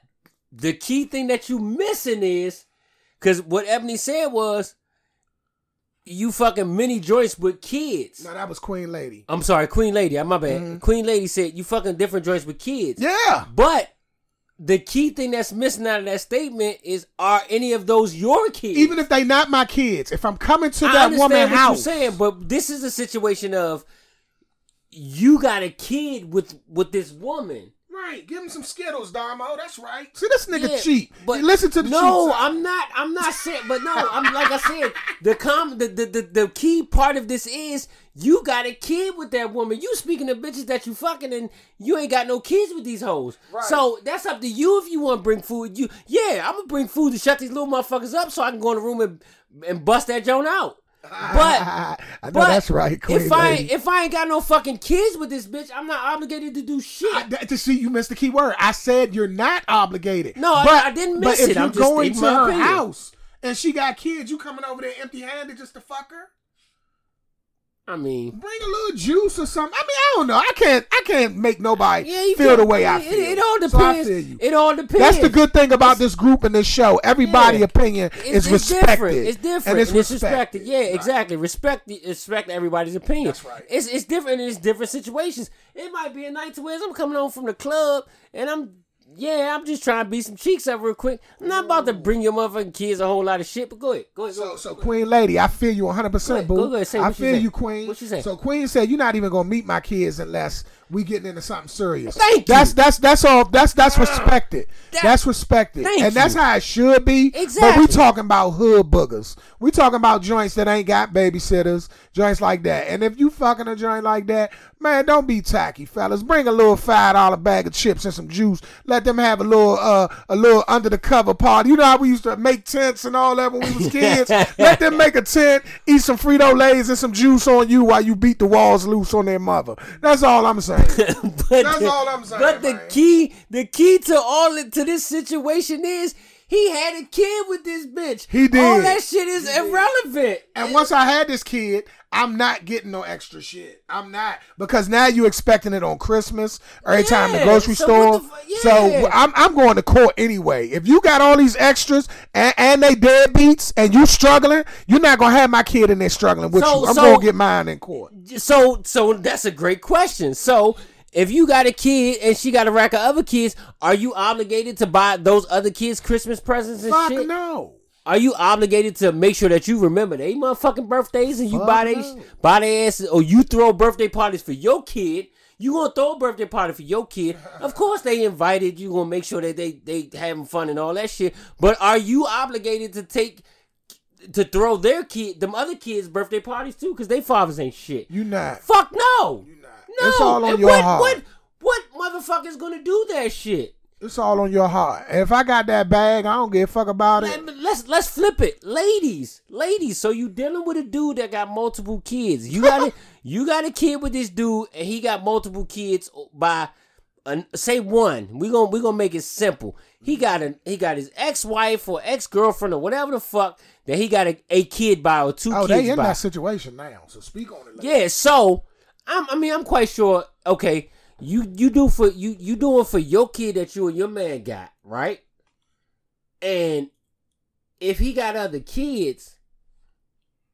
the key thing that you missing is because what Ebony said was you fucking mini joints with kids. No, that was Queen Lady. I'm sorry, Queen Lady. I'm my bad. Mm-hmm. Queen Lady said you fucking different joints with kids. Yeah. But the key thing that's missing out of that statement is are any of those your kids? Even if they not my kids, if I'm coming to that woman house, you're saying, but this is a situation of you got a kid with with this woman. Right? Give him some Skittles, Damo. That's right. See, this nigga Yeah, cheap. But listen to the no, cheap. I'm not. I'm not saying. But no, I'm like I said. The com the, the the the key part of this is you got a kid with that woman. You speaking to bitches that you fucking and you ain't got no kids with these hoes. Right. So that's up to you if you want to bring food. You yeah, I'm gonna bring food to shut these little motherfuckers up so I can go in the room and and bust that joint out. But I know but that's right, Queen if I Lady. if I ain't got no fucking kids with this bitch, I'm not obligated to do shit. I, to see you missed the key word. I said you're not obligated. No, I- but, I didn't but miss if it. you're I'm going to her opinion. house and she got kids, you coming over there empty-handed just to fuck her? I mean, Bring a little juice or something. I mean, I don't know. I can't. I can't make nobody yeah, feel can- the way I feel. It, all So I depends. you. It all depends. That's the good thing about this group and this show. Everybody' Yeah. opinion It's, is it's respected. different. It's different. And it's, respected. respected. Yeah, Right. exactly. Respect the respect everybody's opinion. That's right. It's it's different in it's different situations. It might be a night to where I'm coming home from the club and I'm yeah, I'm just trying to beat some cheeks up real quick. I'm not about to bring your motherfucking kids a whole lot of shit, but go ahead. Go ahead. So, go, so go Queen Lady, I feel you 100, Go percent ahead, boo. go ahead, say I what you feel you, Queen. What you say? So Queen said you're not even gonna meet my kids unless we getting into something serious. Thank you. That's that's that's all. That's that's respected. That- that's respected, Thank and that's how it should be. Exactly. But we talking about hood boogers. We talking about joints that ain't got babysitters, joints like that. And if you fucking a joint like that, man, don't be tacky, fellas. Bring a little five dollar bag of chips and some juice. Let them have a little uh a little under the cover party. You know how we used to make tents and all that when we was kids. Let them make a tent, eat some Frito Lays and some juice on you while you beat the walls loose on their mother. That's all I'm saying. but That's the, all I'm saying, But the man. key, the key to all it, to this situation is he had a kid with this bitch. He did. All that shit is irrelevant. And once I had this kid, I'm not getting no extra shit. I'm not because now you expecting it on Christmas, or every time the grocery so store. what the fu- So. I'm I'm going to court anyway. If you got all these extras and, and they deadbeats and you struggling, you're not gonna have my kid in there struggling with So- you. I'm so- gonna get mine in court. So, so that's a great question. So, if you got a kid and she got a rack of other kids, are you obligated to buy those other kids Christmas presents and Fuck shit? no. Are you obligated to make sure that you remember they motherfucking birthdays and you Fuck buy they no. buy their asses or you throw birthday parties for your kid? You gonna throw a birthday party for your kid? Of course they invited. You gonna make sure that they they having fun and all that shit. But are you obligated to take to throw their kid them other kids birthday parties too? Because they fathers ain't shit. You not. Fuck no. You. No. It's all on your what, heart. What what motherfucker's gonna do that shit? It's all on your heart. If I got that bag, I don't give a fuck about it. Let's let's flip it, ladies, ladies. So you dealing with a dude that got multiple kids. You got a you got a kid with this dude, and he got multiple kids by, uh, say one. We gonna we gonna make it simple. He got a he got his ex wife or ex girlfriend or whatever the fuck that he got a, a kid by or two Oh, kids they in by. that situation now. So speak on it. Like Yeah, so I'm, I mean, I'm quite sure. Okay, You you do for you you doing for your kid that you and your man got right, and if he got other kids,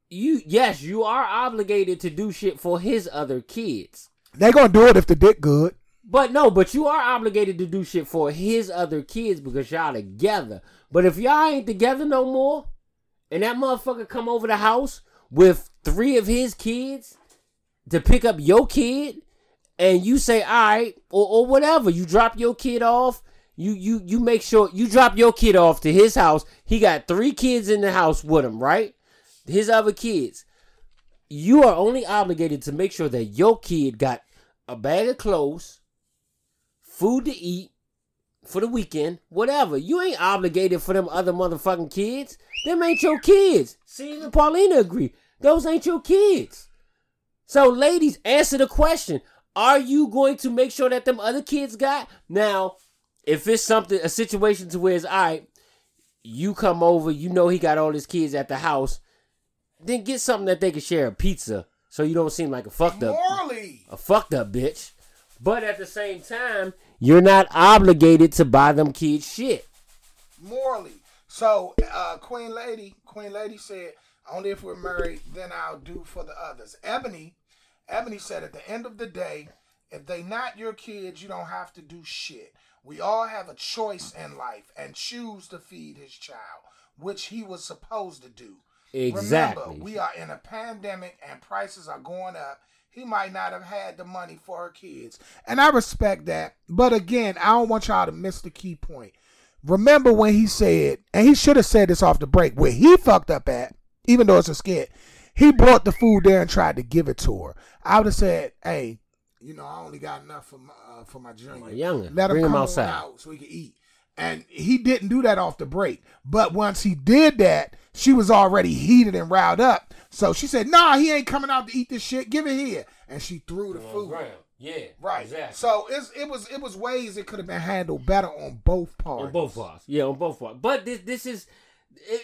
you yes you are obligated to do shit for his other kids. They gonna do it if the dick good. But no, but you are obligated to do shit for his other kids because y'all together. But if y'all ain't together no more, and that motherfucker come over the house with three of his kids to pick up your kid, and you say, all right, or, or whatever, you drop your kid off, you you you make sure you drop your kid off to his house. He got three kids in the house with him, right? His other kids. You are only obligated to make sure that your kid got a bag of clothes, food to eat for the weekend, whatever. You ain't obligated for them other motherfucking kids. Them ain't your kids. See, Paulina agree. Those ain't your kids. So, ladies, answer the question. Are you going to make sure that them other kids got? Now, if it's something, a situation to where it's all right, you come over, you know he got all his kids at the house, then get something that they can share a pizza so you don't seem like a fucked up Morally. a fucked up bitch. But at the same time, you're not obligated to buy them kids shit. morally. So, uh, Queen Lady, Queen Lady said, only if we're married, then I'll do for the others. Ebony, Ebony said, at the end of the day, if they not your kids, you don't have to do shit. We all have a choice in life and choose to feed his child, which he was supposed to do. Exactly. Remember, we are in a pandemic and prices are going up. He might not have had the money for her kids. And I respect that. But again, I don't want y'all to miss the key point. Remember when he said, and he should have said this off the break, where he fucked up at, even though it's a skit, he brought the food there and tried to give it to her. I would have said, hey, you know, I only got enough for my, uh, for my junior. My younger. Let him Bring him come on outside. out so he can eat. And he didn't do that off the break. But once he did that, she was already heated and riled up. So she said, nah, he ain't coming out to eat this shit. Give it here. And she threw the food. Yeah. Right. Exactly. So it's, it was it was ways it could have been handled better on both parts. on both parts. Yeah, on both parts. But this this is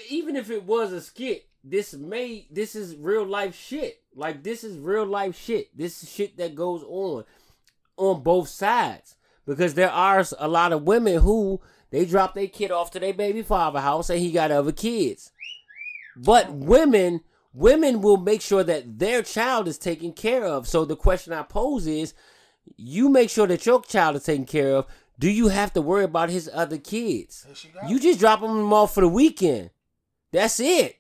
even if it was a skit, this may this is real life shit. Like this is real life shit. This is shit that goes on on both sides because there are a lot of women who they drop their kid off to their baby father house and he got other kids. But women women will make sure that their child is taken care of. So the question I pose is you make sure that your child is taken care of. Do you have to worry about his other kids? There she go. You just drop them off for the weekend. That's it.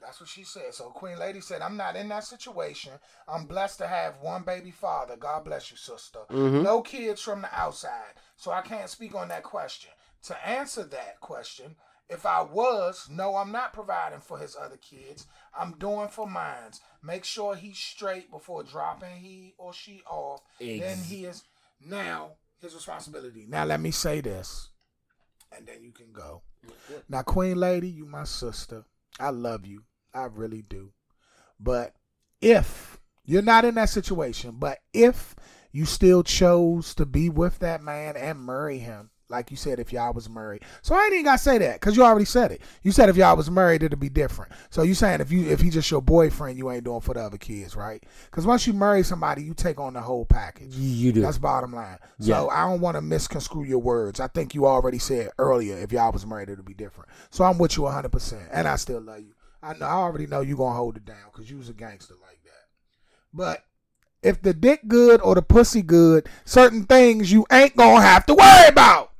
That's what she said. So Queen Lady said, I'm not in that situation. I'm blessed to have one baby father. God bless you, sister. Mhm. No kids from the outside. So I can't speak on that question. To answer that question, if I was, no, I'm not providing for his other kids. I'm doing for mines. Make sure he's straight before dropping he or she off. Ex- Then he is now his responsibility. Now let me say this, and then you can go. Now, Queen Lady, you my sister. I love you. I really do. But if you're not in that situation, but if you still chose to be with that man and marry him, like you said, if y'all was married. So I ain't even gotta say that because you already said it. You said if y'all was married, it'd be different. So you saying if you if he just your boyfriend, you ain't doing for the other kids, right? Because once you marry somebody, you take on the whole package. You, do. That's bottom line. Yeah. So I don't want to misconstrue your words. I think you already said earlier if y'all was married, it'd be different. So I'm with you 100%. And I still love you. I know I already know you going to hold it down because you was a gangster like that. But if the dick good or the pussy good, certain things you ain't going to have to worry about.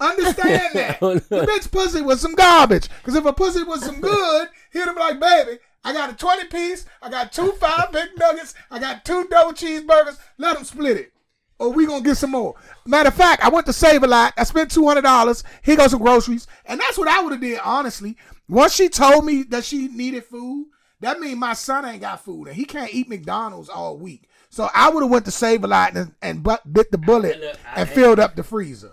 Understand that. the bitch pussy was some garbage. Because if a pussy was some good, he'd be like, baby, I got a 20 piece, I got two five big nuggets, I got two double cheeseburgers, let them split it. Or we gonna get some more. Matter of fact, I went to Save a Lot. I spent two hundred dollars. Here goes some groceries, and that's what I would have did. Honestly, once she told me that she needed food, that means my son ain't got food, and he can't eat McDonald's all week. So I would have went to Save a Lot and, and bu- bit the bullet Look, and filled up the freezer.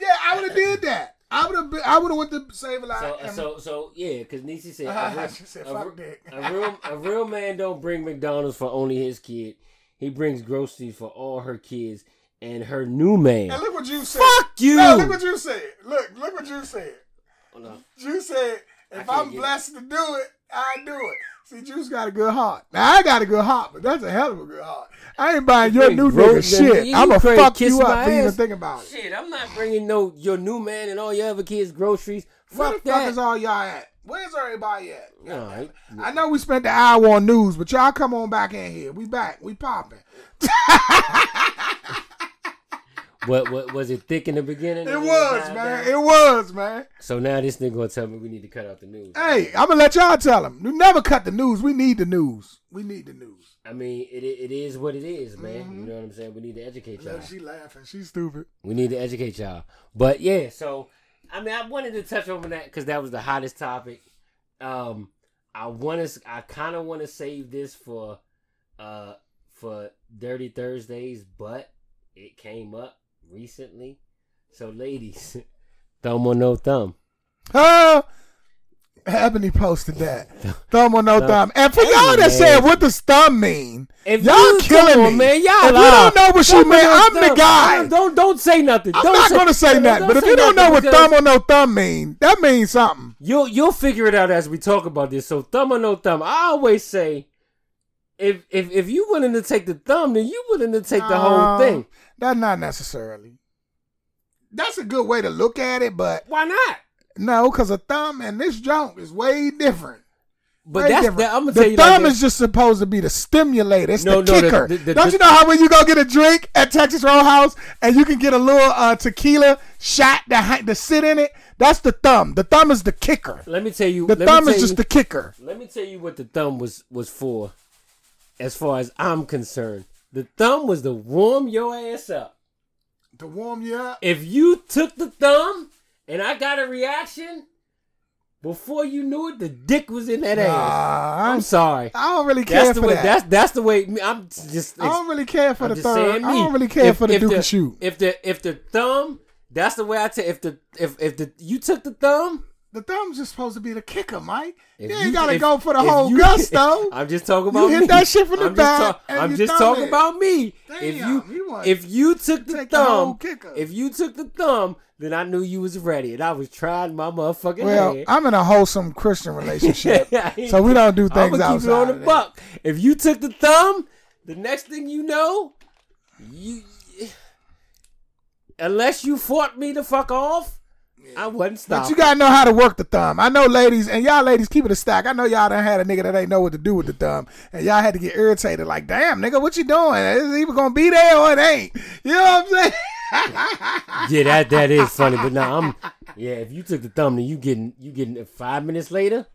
Yeah, I would have did that. I would have. I would have went to Save a Lot. So, and, so, so, yeah, because Niecy said, Uh-huh, a, said, a "Fuck real- dick." a real, a real man don't bring McDonald's for only his kid. He brings groceries for all her kids and her new man. and look what you said. Fuck you! No, look what you said. Look, look what you said. Hold on. You said If I'm get it. blessed to do it, I do it. See, Juice got a good heart. Now I got a good heart, but that's a hell of a good heart. I ain't buying your new bro, nigga shit. you I'ma fuck you my up for even ass. thinking about it. Shit, I'm not bringing no your new man and all your other kids groceries. Where Fuck the fuck that. is all y'all at? Where's everybody at? All right. I know we spent the hour on news, but y'all come on back in here. We back. We popping. What, what was it thick in the beginning? It was, man. down? It was, man. So now this nigga gonna tell me we need to cut out the news. Hey, I'm gonna let y'all tell them. You never cut the news. We need the news. We need the news. I mean, it it is what it is, man. Mm-hmm. You know what I'm saying? We need to educate y'all. Look, she laughing. She's stupid. We need to educate y'all. But yeah, so I mean, I wanted to touch on that because that was the hottest topic. Um, I want to, I kind of want to save this for, uh, for Dirty Thursdays, but it came up recently. So, ladies, thumb or no thumb. Huh? Ebony posted that. Thumb or no Thumb. thumb. And for Hey, y'all that man. said, what does thumb mean? If y'all killing on, me. man. Y'all if you don't know what she Thumb meant, I'm the guy. Don't don't say nothing. I'm don't not say, gonna say don't- nothing. But if you don't know what thumb or no thumb mean, that means something. You'll you'll figure it out as we talk about this. So thumb or no thumb. I always say, if if if you willing to take the thumb, then you willing to take the whole thing. That's not necessarily. That's a good way to look at it, but Why not? no, because a thumb and this junk is way different. But Way that's different. that, I'm gonna the tell you thumb like is just supposed to be the stimulator. It's No, the no, kicker. the- the- Don't you know how when you go get a drink at Texas Roadhouse and you can get a little uh, tequila shot to, ha- to sit in it? That's the thumb. The thumb is the kicker. Let me tell you. The let me thumb is just the kicker. Let me tell you what the thumb was was for, as far as I'm concerned. The thumb was to warm your ass up. To warm you up. If you took the thumb and I got a reaction, before you knew it, the dick was in that ass. I'm I'm, sorry. I don't really care That's the for way. that. That's that's the way. I'm just. I don't really care for I'm the third. I don't really care If- for the Duke the, shoot. If the if the thumb, that's the way I take. If the if if the you took the thumb, The thumb's just supposed to be the kicker, Mike. if you ain't gotta if- go for the whole you- gusto. I'm just talking about hit me. that shit from the I'm back Just and I'm you just talking it. about me. if Damn, you you if you took the thumb, if you took the thumb, then I knew you was ready, and I was trying my motherfucking Well, hand. I'm in a wholesome Christian relationship, so we don't do things keep outside. it on the buck. If you took the thumb, the next thing you know, you unless you fought me to fuck off, I wasn't stop. But you gotta know how to work the thumb. I know, ladies, and y'all ladies keep it a stack. I know y'all done had a nigga that ain't know what to do with the thumb, and y'all had to get irritated. Like, damn, nigga, what you doing? Is it even gonna be there or it ain't? You know what I'm saying? yeah, that that is funny. But now I'm yeah. If you took the thumb, then you getting you getting it five minutes later,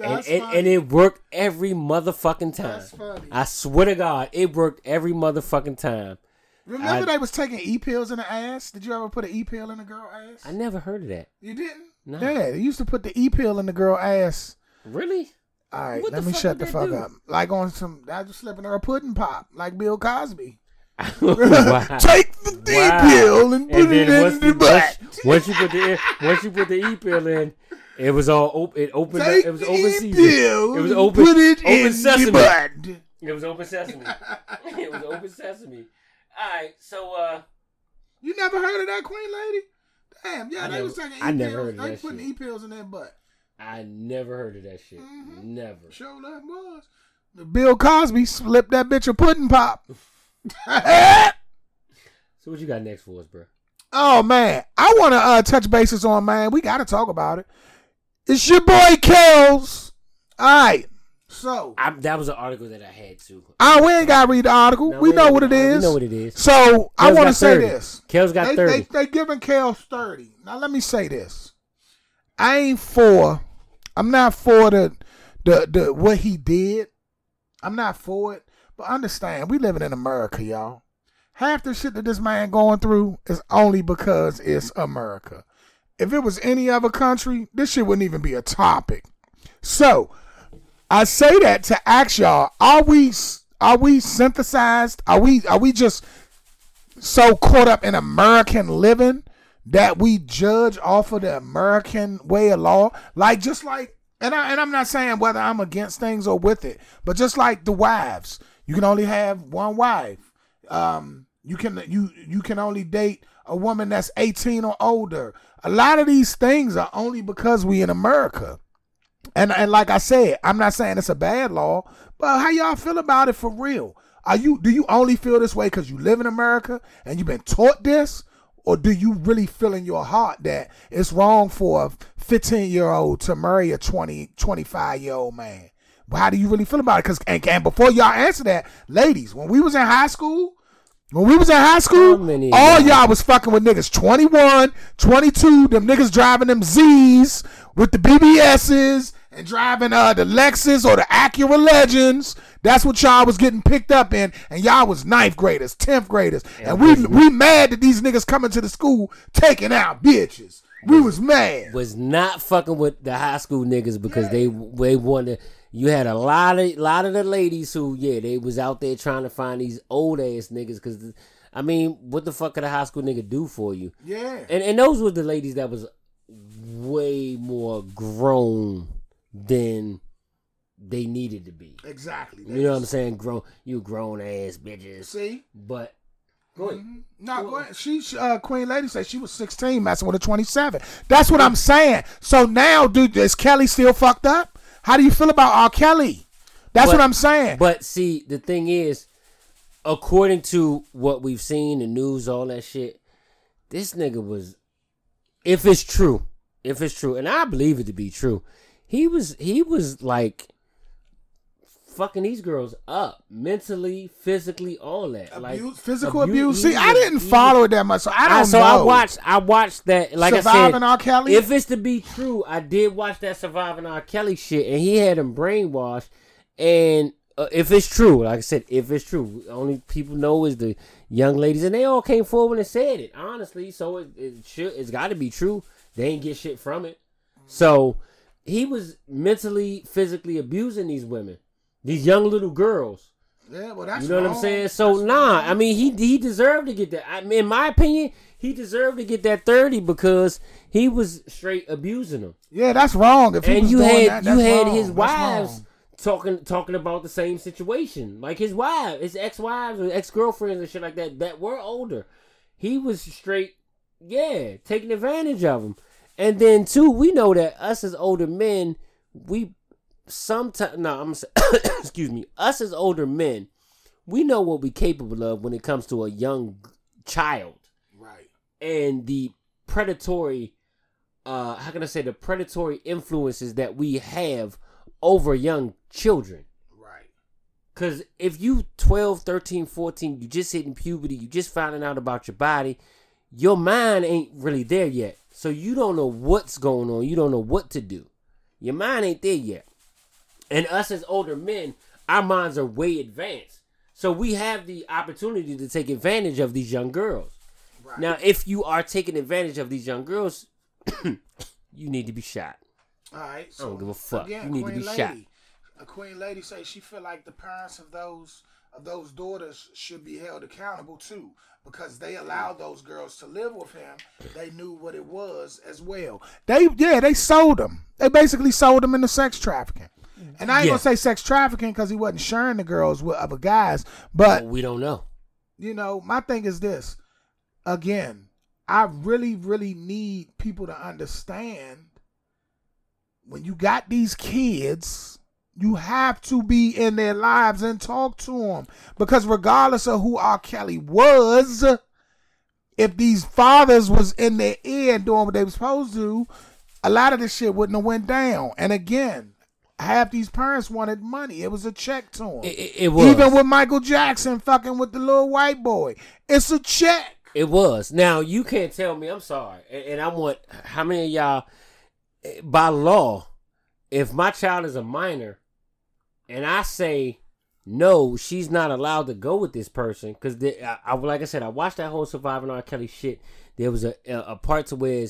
and That's and, funny. and it worked every motherfucking time. That's funny. I swear to God, it worked every motherfucking time. Remember I- they was taking e pills in the ass? Did you ever put an e pill in a girl ass? I never heard of that. you didn't? No. Yeah, they used to put the e pill in the girl ass. Really? All right, What let me shut the fuck do? up. Like on some, I was slipping her a pudding pop, like Bill Cosby. wow. Take the e Wow. pill and put And it in the butt. once, you put the once you put the e pill in, it was all open. It opened. up, it was the open e season. pill It was open. Put it open in sesame. the butt. It was open sesame. it was open sesame. All right, so uh, You never heard of that Queen Lady? Damn, yeah, I they never- was taking e I never pills. heard of They that putting shit. e pills in their butt. I never heard of that shit. Mhm. Never. Sure that was. The Bill Cosby slipped that bitch a pudding pop. So what you got next for us, bro? oh man, I want to uh, touch bases on man. We got to talk about it. It's your boy Kels. All right, so I, that was an article that I had too. uh, we ain't got to read the article. No, we know what it We know what it is. So I want to say 30. this. Kel's got they, thirty. They, they giving Kels 30. Now let me say this. I ain't for I'm not for the the the what he did. I'm not for it. But understand, we living in America, y'all. Half the shit that this man going through is only because it's America. If it was any other country, this shit wouldn't even be a topic. So, I say that to ask y'all: Are we are we synthesized? Are we are we just so caught up in American living that we judge off of the American way of law. Like just like and I and I'm not saying whether I'm against things or with it, but just like the wives, you can only have one wife. Um you can you you can only date a woman that's 18 or older. A lot of these things are only because we in America. And and like I said, I'm not saying it's a bad law, but how y'all feel about it for real? Are you do you only feel this way because you live in America and you've been taught this? Or do you really feel in your heart that it's wrong for a 15 year old to marry a 20, 25 year old man? But how do you really feel about it? Because and, and before y'all answer that, ladies, when we was in high school, when we was in high school, all y'all- y'all was fucking with niggas 21, 22, them niggas driving them Z's with the BBS's and driving uh the Lexus or the Acura Legends. That's what y'all was getting picked up in, and y'all was ninth graders, tenth graders, and we we mad that these niggas coming to the school taking out bitches. We was mad. was not fucking with the high school niggas because they they wanted. You had a lot of lot of the ladies who yeah they was out there trying to find these old ass niggas because I mean what the fuck could a high school nigga do for you? Yeah. And and those were the ladies that was way more grown than they needed to be. Exactly. You know what I'm saying? Grown, you grown ass bitches. See? But go ahead. No, go ahead. she she, uh, Queen Lady said she was 16 messing with a 27. That's what I'm saying. So now, dude, is Kelly still fucked up? How do you feel about R. Kelly? That's But- what I'm saying. But see, the thing is, according to what we've seen, the news, all that shit, this nigga was, if it's true, if it's true, and I believe it to be true, he was he was like fucking these girls up mentally, physically, all that. like physical abu- abuse. See, I didn't he follow it that much, so I I, don't so know. I watched I watched that like Surviving I R. said Kelly? if it's to be true I did watch that surviving R Kelly shit and he had him brainwashed and uh, if it's true like I said if it's true only people know is the young ladies and they all came forward and said it honestly so it, it should it's got to be true they ain't get shit from it so he was mentally physically abusing these women these young little girls Yeah, well, that's you know what I'm saying? So nah, I mean he he deserved to get that. I mean, in my opinion, he deserved to get that thirty because he was straight abusing them. Yeah, that's wrong. If he And you had that, you had wrong. his That's wives wrong. talking talking about the same situation, like his wife, his ex wives or ex girlfriends and shit like that that were older. He was straight, yeah, taking advantage of them. And then too, we know that us as older men, we sometimes no, I'm excuse me, us as older men, we know what we're capable of when it comes to a young child Right. and the predatory uh how can I say the predatory influences that we have over young children. Right. Cause if you 12, 13, 14, you just hitting puberty, you just finding out about your body, your mind ain't really there yet. So you don't know what's going on. You don't know what to do. Your mind ain't there yet. And us as older men, our minds are way advanced. So we have the opportunity to take advantage of these young girls. Right. Now, if you are taking advantage of these young girls, you need to be shot. All right. So don't give a fuck. Again, You need to be Lady, shot. A Queen Lady say she feel like the parents of those those daughters should be held accountable too because they allowed those girls to live with him. They knew what it was as well. They yeah, they sold them. They basically sold them into sex trafficking. And I ain't Yeah. gonna say sex trafficking because he wasn't sharing the girls with other guys, but But we don't know. you know, my thing is this. Again, I really, really need people to understand when you got these kids, you have to be in their lives and talk to them. Because regardless of who R. Kelly was, if these fathers was in their ear and doing what they were supposed to, a lot of this shit wouldn't have went down. And again, half these parents wanted money. It was a check to them. It, it, it was. Even with Michael Jackson fucking with the little white boy, it's a check. It was. Now you can't tell me. I'm sorry, and, and I want how many of y'all, by law, if my child is a minor, and I say no, she's not allowed to go with this person because I, I, like I said, I watched that whole surviving R. Kelly shit. There was a a, a part to where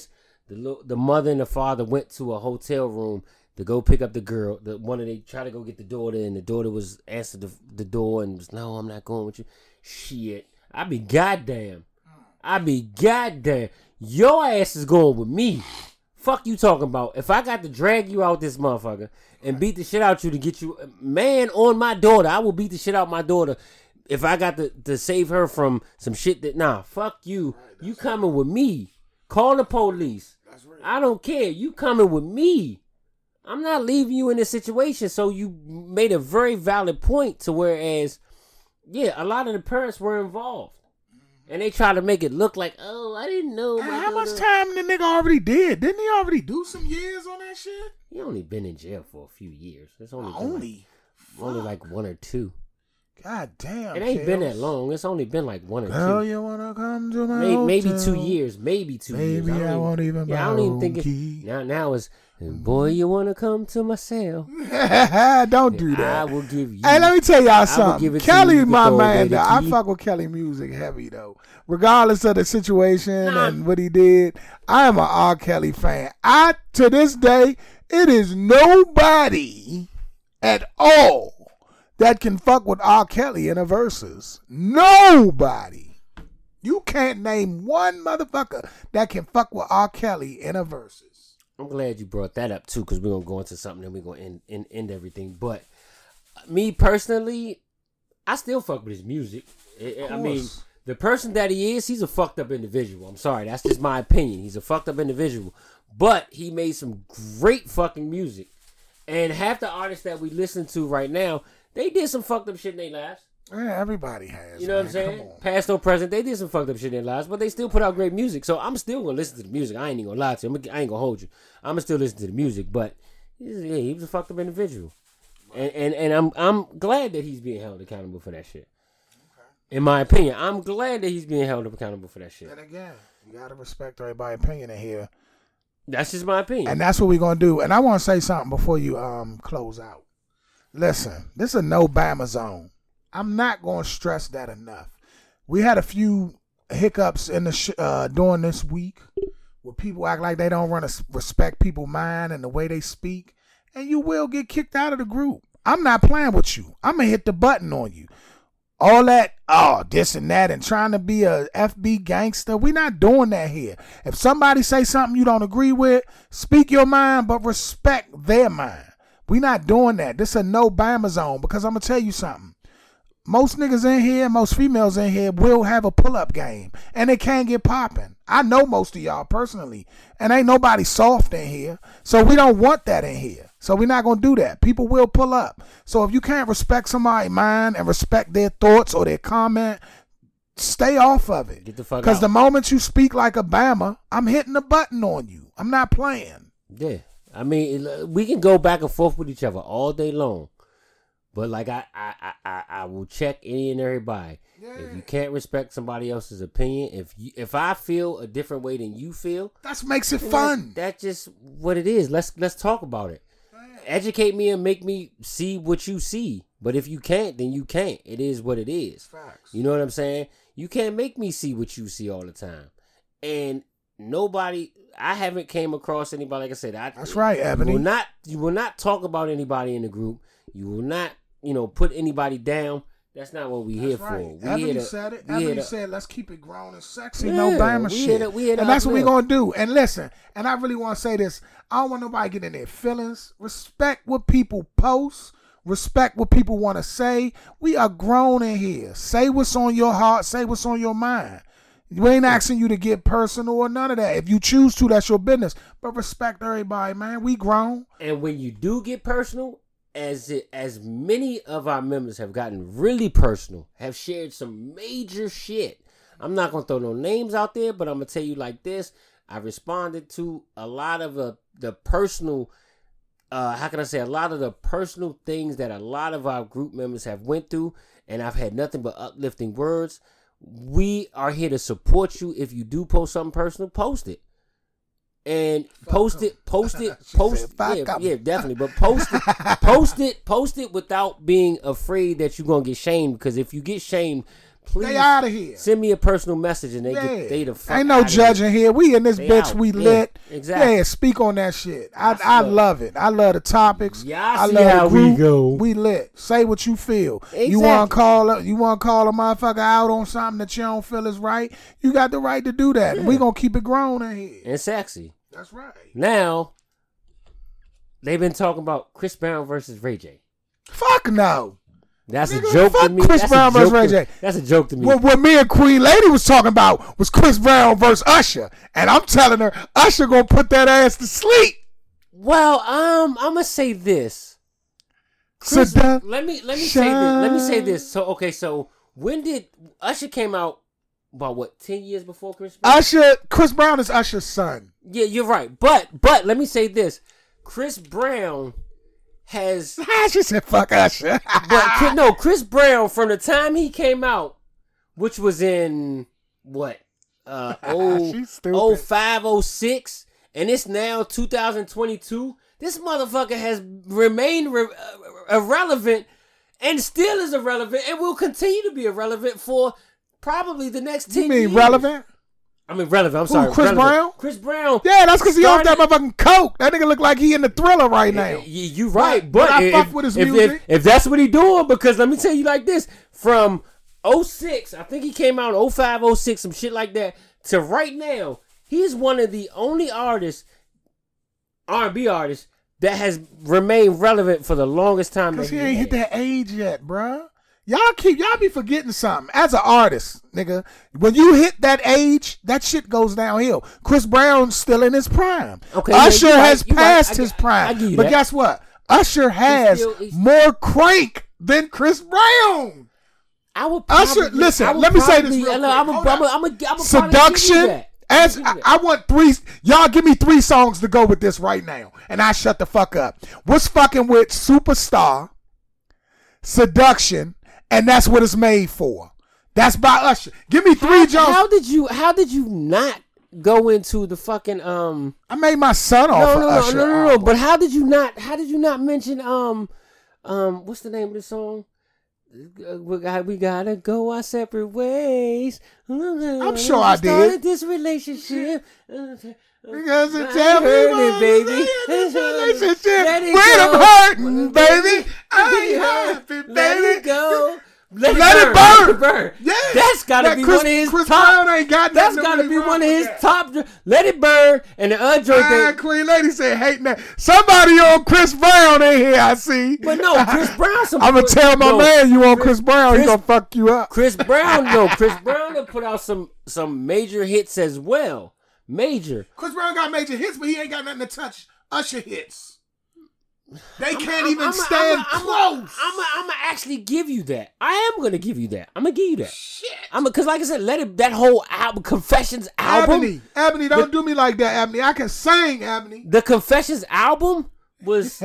the the mother and the father went to a hotel room to go pick up the girl. The one of they tried to go get the daughter, and the daughter was answered the, the door and was no, I'm not going with you. Shit, I be goddamn. I be goddamn. Your ass is going with me. Fuck you talking about. If I got to drag you out this motherfucker and beat the shit out you to get you man on my daughter, I will beat the shit out my daughter. if I got to, to save her from some shit that nah, fuck you. You coming with me. Call the police. I don't care. You coming with me. I'm not leaving you in this situation. So you made a very valid point to whereas, yeah, a lot of the parents were involved. And they try to make it look like, oh, I didn't know. And how much time the nigga already did? Didn't he already do some years on that shit? He only been in jail for a few years. It's only Only. like, only like one or two. God damn. It ain't been that long. It's only been like one or Girl, two. you wanna come to my Maybe, maybe two years. Maybe two Maybe years. I, don't won't even Yeah, I don't even think it, now. Now it's boy, mm-hmm. you want to come to my cell? Don't do that. I will give you. Hey, let me tell y'all something. Kelly, you. You my man, though. I fuck with Kelly music heavy though. Regardless of the situation Nah. and what he did, I am a R. Kelly fan. I to this day, it is nobody at all that can fuck with R. Kelly in a Verzuz. Nobody. You can't name one motherfucker that can fuck with R. Kelly in a Verzuz. I'm glad you brought that up too, because we're gonna go into something and we're gonna end, end end everything. But uh, me personally, I still fuck with his music. I mean, the person that he is, he's a fucked up individual. I'm sorry, that's just my opinion. He's a fucked up individual, but he made some great fucking music. And half the artists that we listen to right now, they did some fucked up shit in their lives. Yeah, everybody has. You know what I'm saying? Past or present, they did some fucked up shit in their lives, but they still put out great music. So I'm still gonna listen to the music. I ain't even gonna lie to you. I'm I ain't gonna hold you. I'm gonna still listen to the music, but yeah, he was a fucked up individual, and and and I'm I'm glad that he's being held accountable for that shit. In my opinion, I'm glad that he's being held accountable for that shit. And again, you gotta respect everybody's opinion in here. That's just my opinion. And that's what we're gonna do. And I wanna say something before you um close out. Listen, this is a no Bama zone. I'm not gonna stress that enough. We had a few hiccups in the sh- uh during this week where people act like they don't to respect people's mind and the way they speak, and you will get kicked out of the group. I'm not playing with you. I'm gonna hit the button on you. All that, oh, this and that, and trying to be a FB gangster. We're not doing that here. If somebody say something you don't agree with, speak your mind, but respect their mind. We're not doing that. This a no Bama zone because I'm gonna tell you something. Most niggas in here, most females in here will have a pull up game and it can't get popping. I know most of y'all personally, and ain't nobody soft in here. So we don't want that in here. So we're not gonna do that. People will pull up. So if you can't respect somebody's mind and respect their thoughts or their comment, stay off of it. Get the fuck Because the moment you speak like a Bama, I'm hitting the button on you. I'm not playing. Yeah, I mean, we can go back and forth with each other all day long, but like I, I, I, I, will check any and everybody. If you can't respect somebody else's opinion, if you, if I feel a different way than you feel, That makes it fun. That's, that's just what it is. Let's let's talk about it. Educate me and make me see what you see. But if you can't, then you can't. It is what it is. Facts. You know what I'm saying? You can't make me see what you see all the time. And nobody I haven't came across anybody like I said, I That's right, Ebony. You will not you will not talk about anybody in the group. You will not, you know, put anybody down. That's not what we here right. for. We Ebony here to, said it. we here Ebony to- said, "Let's keep it grown and sexy, Yeah, no Bama we shit." here to- we here and that's what we're gonna do. And listen, and I really want to say this: I don't want nobody getting in their feelings. Respect what people post. Respect what people want to say. We are grown in here. Say what's on your heart. Say what's on your mind. We ain't asking you to get personal or none of that. If you choose to, that's your business. But respect everybody, man. We grown. And when you do get personal, as it, as many of our members have gotten really personal, have shared some major shit. I'm not gonna throw no names out there, but I'm gonna tell you like this: I responded to a lot of the the personal. Uh, how can I say a lot of the personal things that a lot of our group members have went through, and I've had nothing but uplifting words. We are here to support you. If you do post something personal, post it and post it, post it, post said, "Fuck yeah, 'em." yeah, definitely. But post it, post it, post it without being afraid that you're gonna get shamed. Because if you get shamed, please They outta here. Send me a personal message and they Yeah. get they the fuck Ain't no judging here. We in this They bitch. out. We Yeah, lit. exactly. Yeah, speak on that shit. I That's I love it. I love the topics. Y'all I see love how we go. We lit. Say what you feel. You want to call a, you want to call a motherfucker out on something that you don't feel is right. You got the right to do that. And we gonna keep it grown in here. and sexy. That's right. Now they've been talking about Chris Brown versus Ray J. Fuck no. That's Nigga, a joke to me. Chris That's Brown versus Ray to- J. That's a joke to me. What, what me and Queen Lady was talking about was Chris Brown versus Usher, and I'm telling her Usher gonna put that ass to sleep. Well, um, I'm gonna say this. Chris, Seduction. let me let me say this. Let me say this. So okay, so when did Usher came out? About what? Ten years before Chris? Brown? Usher, Chris Brown is Usher's son. yeah, you're right. But but let me say this. Chris Brown has she said, "Fuck Usher." but no Chris Brown from the time he came out, which was in what uh oh oh five oh six, and it's now 2022. This motherfucker has remained re- uh, irrelevant, and still is irrelevant, and will continue to be irrelevant for probably the next ten you mean years. relevant? I mean relevant. I'm Who, sorry, Chris relevant. Brown? Chris Brown. Yeah, that's because he off that motherfucking coke. That nigga look like he in the thriller right now. Y- You right, But- but, but I if, fuck with his if, music. If, if that's what he doing, because let me tell you like this: from 06, I think he came out in 05, 06, some shit like that, to right now, he's one of the only artists, R&B artists, that has remained relevant for the longest time. Cause he ain't hit that age yet, bruh. Y'all keep y'all be forgetting something. As an artist, nigga, when you hit that age, that shit goes downhill. Chris Brown's still in his prime. Okay, Usher right, has right. passed I- his I- I prime. but that. guess what? Usher has still- he's- more crank than Chris Brown. I would Usher, probably- listen, I would let me say this real I'm quick. a- I'm a-. I'm a- I'm a probably Seduction. As I. I want three, y'all give me three songs to go with this right now, and I shut the fuck up. What's fucking with Superstar, Seduction, and that's what it's made for. That's by Usher. Give me three how, Jones. how did you? How did you not go into the fucking um? I made my son off No, of no, no, Usher. no, no, no. album. But how did you not? How did you not mention um, um? What's the name of the song? Uh, We got, we gotta go our separate ways. I'm sure I did. Started this relationship. Because it's I tell me heard baby. this relationship. When I'm hurting, baby, I ain't happy, Let baby. it go. Let, Let it it burn. burn. Burn. Yeah. That's gotta That be Chris- one of his Chris top. Brown ain't got That's gotta be one of his that. top. Let it burn. And the other joint Ah, that Queen Lady said hating that. Somebody on Chris Brown in here, I see. But no, Chris Brown. Some I'm gonna tell my no, man you on Chris Brown. he gonna fuck you up. Chris Brown, no, Chris Brown put out some some major hits as well. Major. Chris Brown got major hits, but he ain't got nothing to touch Usher hits. They can't I'm- even I'm- stand I'm- I'm- close. I'm I'm gonna actually give you that. I am gonna give you that. I'm gonna give you that. Shit. I'm because like I said, let it that whole album, Confessions album, Ebony, Ebony, don't do me like that, Ebony. I can sing, Ebony. the Confessions album was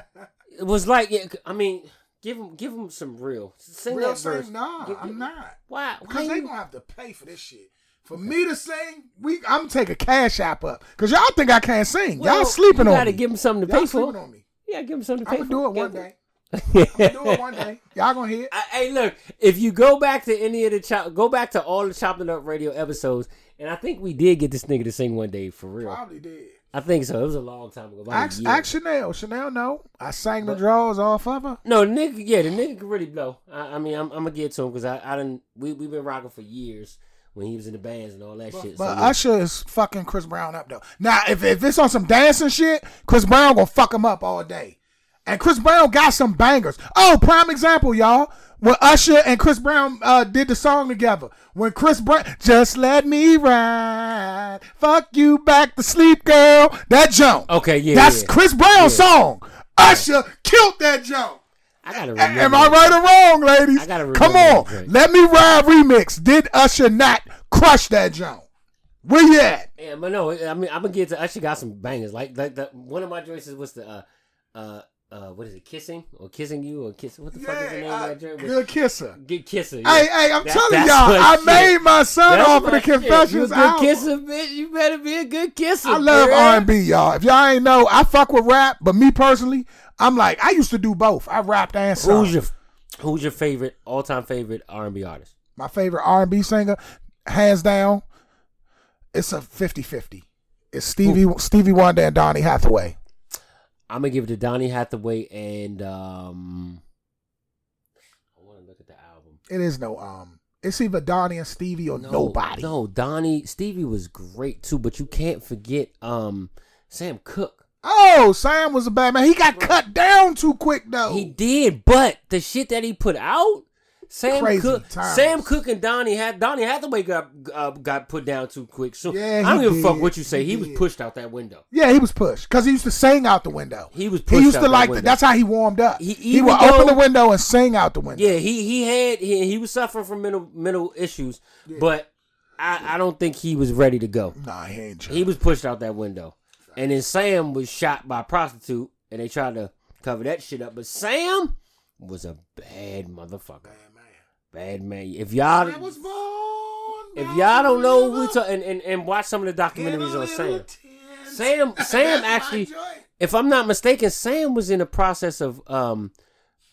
was like yeah, I mean, give him give him some real sing Real that verse. Nah, Give- I'm not. Why? Why Cause they you- gonna have to pay for this shit. For me to sing, we I'm gonna take a cash app up. Cause y'all think I can't sing. Well, y'all sleeping on me. you on gotta me. give him something to y'all pay sleeping for. on me. Yeah, give him something to pay I'm for. gonna do it one Give- day. I'm gonna do it one day. Y'all gonna hear it. I- Hey, look! If you go back to any of the chop, go back to all the chopping up radio episodes, and I think we did get this nigga to sing one day for real. Probably did. I think so. It was a long time ago. About a Ask, ask Chanel. Chanel, no. I sang the draws off of her. no, nigga, yeah, the nigga can really blow. I, I mean, I'm, I'm gonna get to him because I, I didn't. We we've been rocking for years when he was in the bands and all that shit. But so, yeah. Usher is fucking Chris Brown up though. Now, if, if it's on some dancing shit, Chris Brown gonna fuck him up all day. And Chris Brown got some bangers. Oh, prime example, y'all. When Usher and Chris Brown uh, did the song together. When Chris Brown, just let me ride, fuck you back to sleep, girl. That jump. Okay, yeah, That's yeah. Chris Brown's song. Usher killed that jump. I gotta remember. Am I right or wrong, ladies? I gotta Come on. Let me ride remix. Did Usher not crush that jump? Where you at? Yeah, but no, I mean, I'm gonna get to. Usher got some bangers. Like like the one of my choices was the uh uh uh what is it? Kissing or kissing you or kiss? What the fuck is the name uh, of that joint? good kisser. Good kisser. yeah. Hey, hey, I'm That- telling y'all, I shit. made my son That's off of the. Confessions You a good album. kisser, bitch. You better be a good kisser. I love. R&B, y'all. If y'all ain't know, I fuck with rap, but me personally, I'm like, I used to do both. I rapped and sung. Who's your Who's your favorite all time favorite R and B artist? my favorite R&B singer, hands down, it's a 50-50. It's Stevie Stevie Wonder and Donny Hathaway. I'm gonna give it to Donny Hathaway and um. I want to look at the album. It is no um. It's either Donny and Stevie or nobody. No, Donnie Stevie was great too, but you can't forget um Sam Cooke. Oh, Sam was a bad man. He got cut down too quick though. He did, but the shit that he put out, Sam Crazy Cooke, times. Sam Cooke and Donnie had Donny Hathaway got uh, got put down too quick. So Yeah, I don't give a fuck what you say. He, He was pushed out that window. yeah, he was pushed because he used to sing out the window. He was He used out to like that's how he warmed up. He- He, would though- open the window and sing out the window. Yeah, he he had he, he was suffering from mental mental issues, but I, I don't think he was ready to go. Nah, he ain't. He was pushed out that window, and then Sam was shot by a prostitute, and they tried to cover that shit up. But Sam was a bad motherfucker, bad man. If y'all I was born. if y'all don't know, we talk and, and and watch some of the documentaries on Sam. Sam Sam actually, That's my joint. if I'm not mistaken, Sam was in the process of um.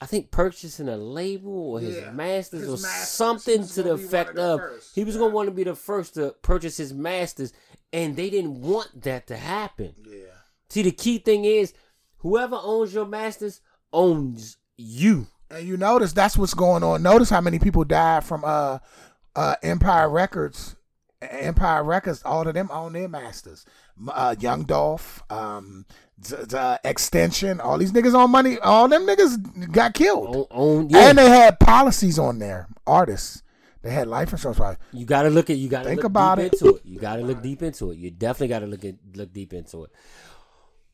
I think purchasing a label or his Yeah, masters his or masters. Something to the gonna be one effect of first. he was gonna want to be the first to purchase his masters, and they didn't want that to happen. Yeah. See, the key thing is whoever owns your masters owns you. And you notice that's what's going on. Notice how many people died from uh uh Empire Records. Empire Records, all of them own their masters. Uh, Young Dolph, um, z- uh, XXXTentacion, all these niggas on money. All them niggas got killed, own yeah. and they had policies on there. Artists, they had life insurance. Right? you gotta look at you gotta Think look about deep it. into it. You gotta look deep into it. You definitely gotta look at look deep into it.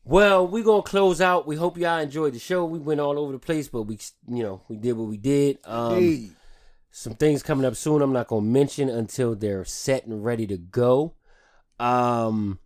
Well, we're gonna close out. We hope y'all enjoyed the show. We went all over the place, but we you know, we did what we did. Um Hey, some things coming up soon I'm not gonna mention until they're set and ready to go. Um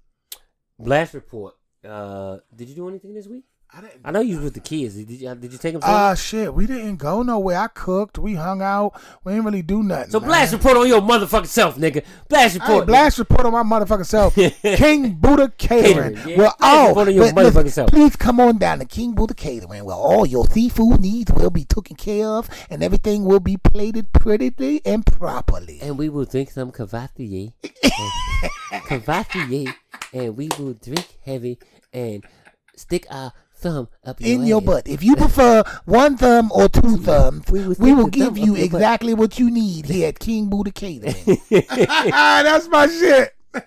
Blast report. Uh did you do anything this week? I. I know you was with the kids. Did you did you take them Ah, shit, we didn't go nowhere. I cooked. We hung out. We didn't really do nothing. So man. blast report on your motherfucking self, nigga. Blast report. blast report on my motherfucking self. King Buddha Catering. Yeah. Well, Blast oh, on your but motherfucking self. please come on down to King Buddha Catering. where all your seafood needs will be taken care of, and everything will be plated prettily and properly. and we will drink some Cavatier. Cavatier. And we will drink heavy and stick our thumb up your In your butt. If you prefer one thumb or two thumbs, We we will will, the thumb give you butt. exactly what you need here at King Buddha Catering. That's my shit.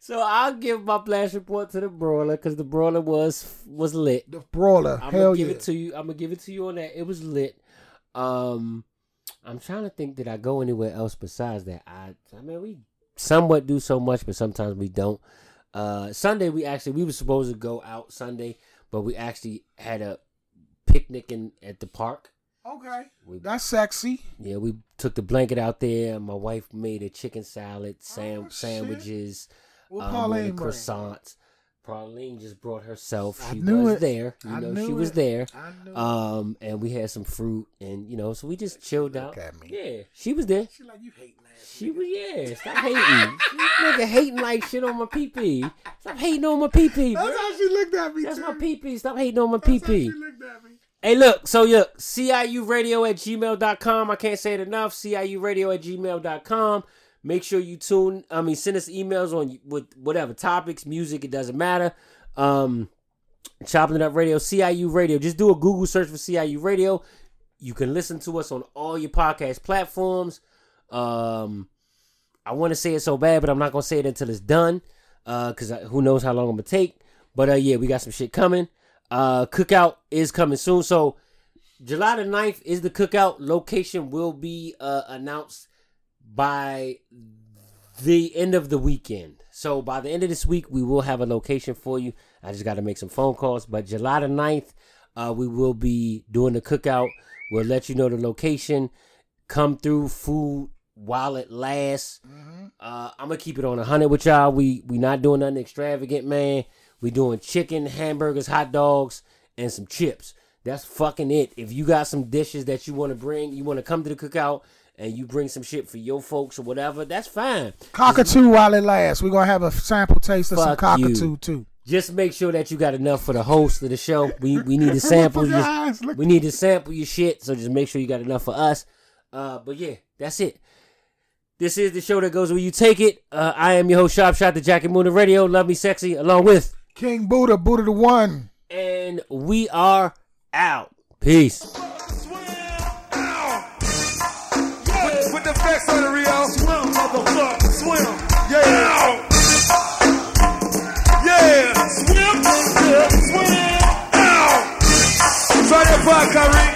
So I'll give my flash report to the broiler because the broiler was was lit. The brawler. I'm Hell gonna give yeah. it to you. I'm gonna give it to you on that. It was lit. Um, I'm trying to think. Did I go anywhere else besides that? I, I mean, we somewhat do so much, but sometimes we don't. Uh, Sunday we actually we were supposed to go out Sunday, but we actually had a picnic in at the park. Okay. We, That's sexy. yeah, we took the blanket out there. My wife made a chicken salad, sam- Oh, sandwiches, um, croissants. Pauline just brought herself. I She knew was it. there. You I know, knew she was it. there. I knew. Um, and we had some fruit, and you know, so we just chilled out. Look at me. Yeah, she was there. She like you hating ass. She was yeah. Stop hating. Nigga hating like shit on my pee pee. Stop hating on my pee pee. That's how she looked at me That's too. my pee pee. Stop hating on my pee That's how she pee. looked at me. Hey, look, so look, CIUradio at gmail.com. I can't say it enough. CIUradio at gmail.com. Make sure you tune, I mean, send us emails on with whatever topics, music, it doesn't matter. Um, Chopping It Up Radio, CIU Radio. Just do a Google search for CIU Radio. You can listen to us on all your podcast platforms. Um, I want to say it so bad, but I'm not gonna say it until it's done. Uh, cause who knows how long I'm gonna take. But uh, yeah, we got some shit coming. Uh, cookout is coming soon. So July the 9th is the cookout. Location will be uh announced by the end of the weekend. So by the end of this week, we will have a location for you. I just got to make some phone calls. But July the 9th, uh, we will be doing the cookout. We'll let you know the location. Come through food while it lasts. Uh, I'm gonna keep it on a hundred with y'all. We we not doing nothing extravagant, man. We doing chicken, hamburgers, hot dogs, and some chips. That's fucking it. If you got some dishes that you want to bring, you want to come to the cookout, and you bring some shit for your folks or whatever, that's fine. Cockatoo while it lasts. We're gonna have a sample taste of some Fuck you. cockatoo too. Just make sure that you got enough for the host of the show. We we need to sample Your eyes we need to sample your shit. So just make sure you got enough for us. Uh, but yeah, that's it. This is the show that goes where you take it. Uh, I am your host, Sharp Shot, the Jackie Moon of Radio. Love me sexy, along with, King Buddha, Buddha the one. and we are out. Peace. Parker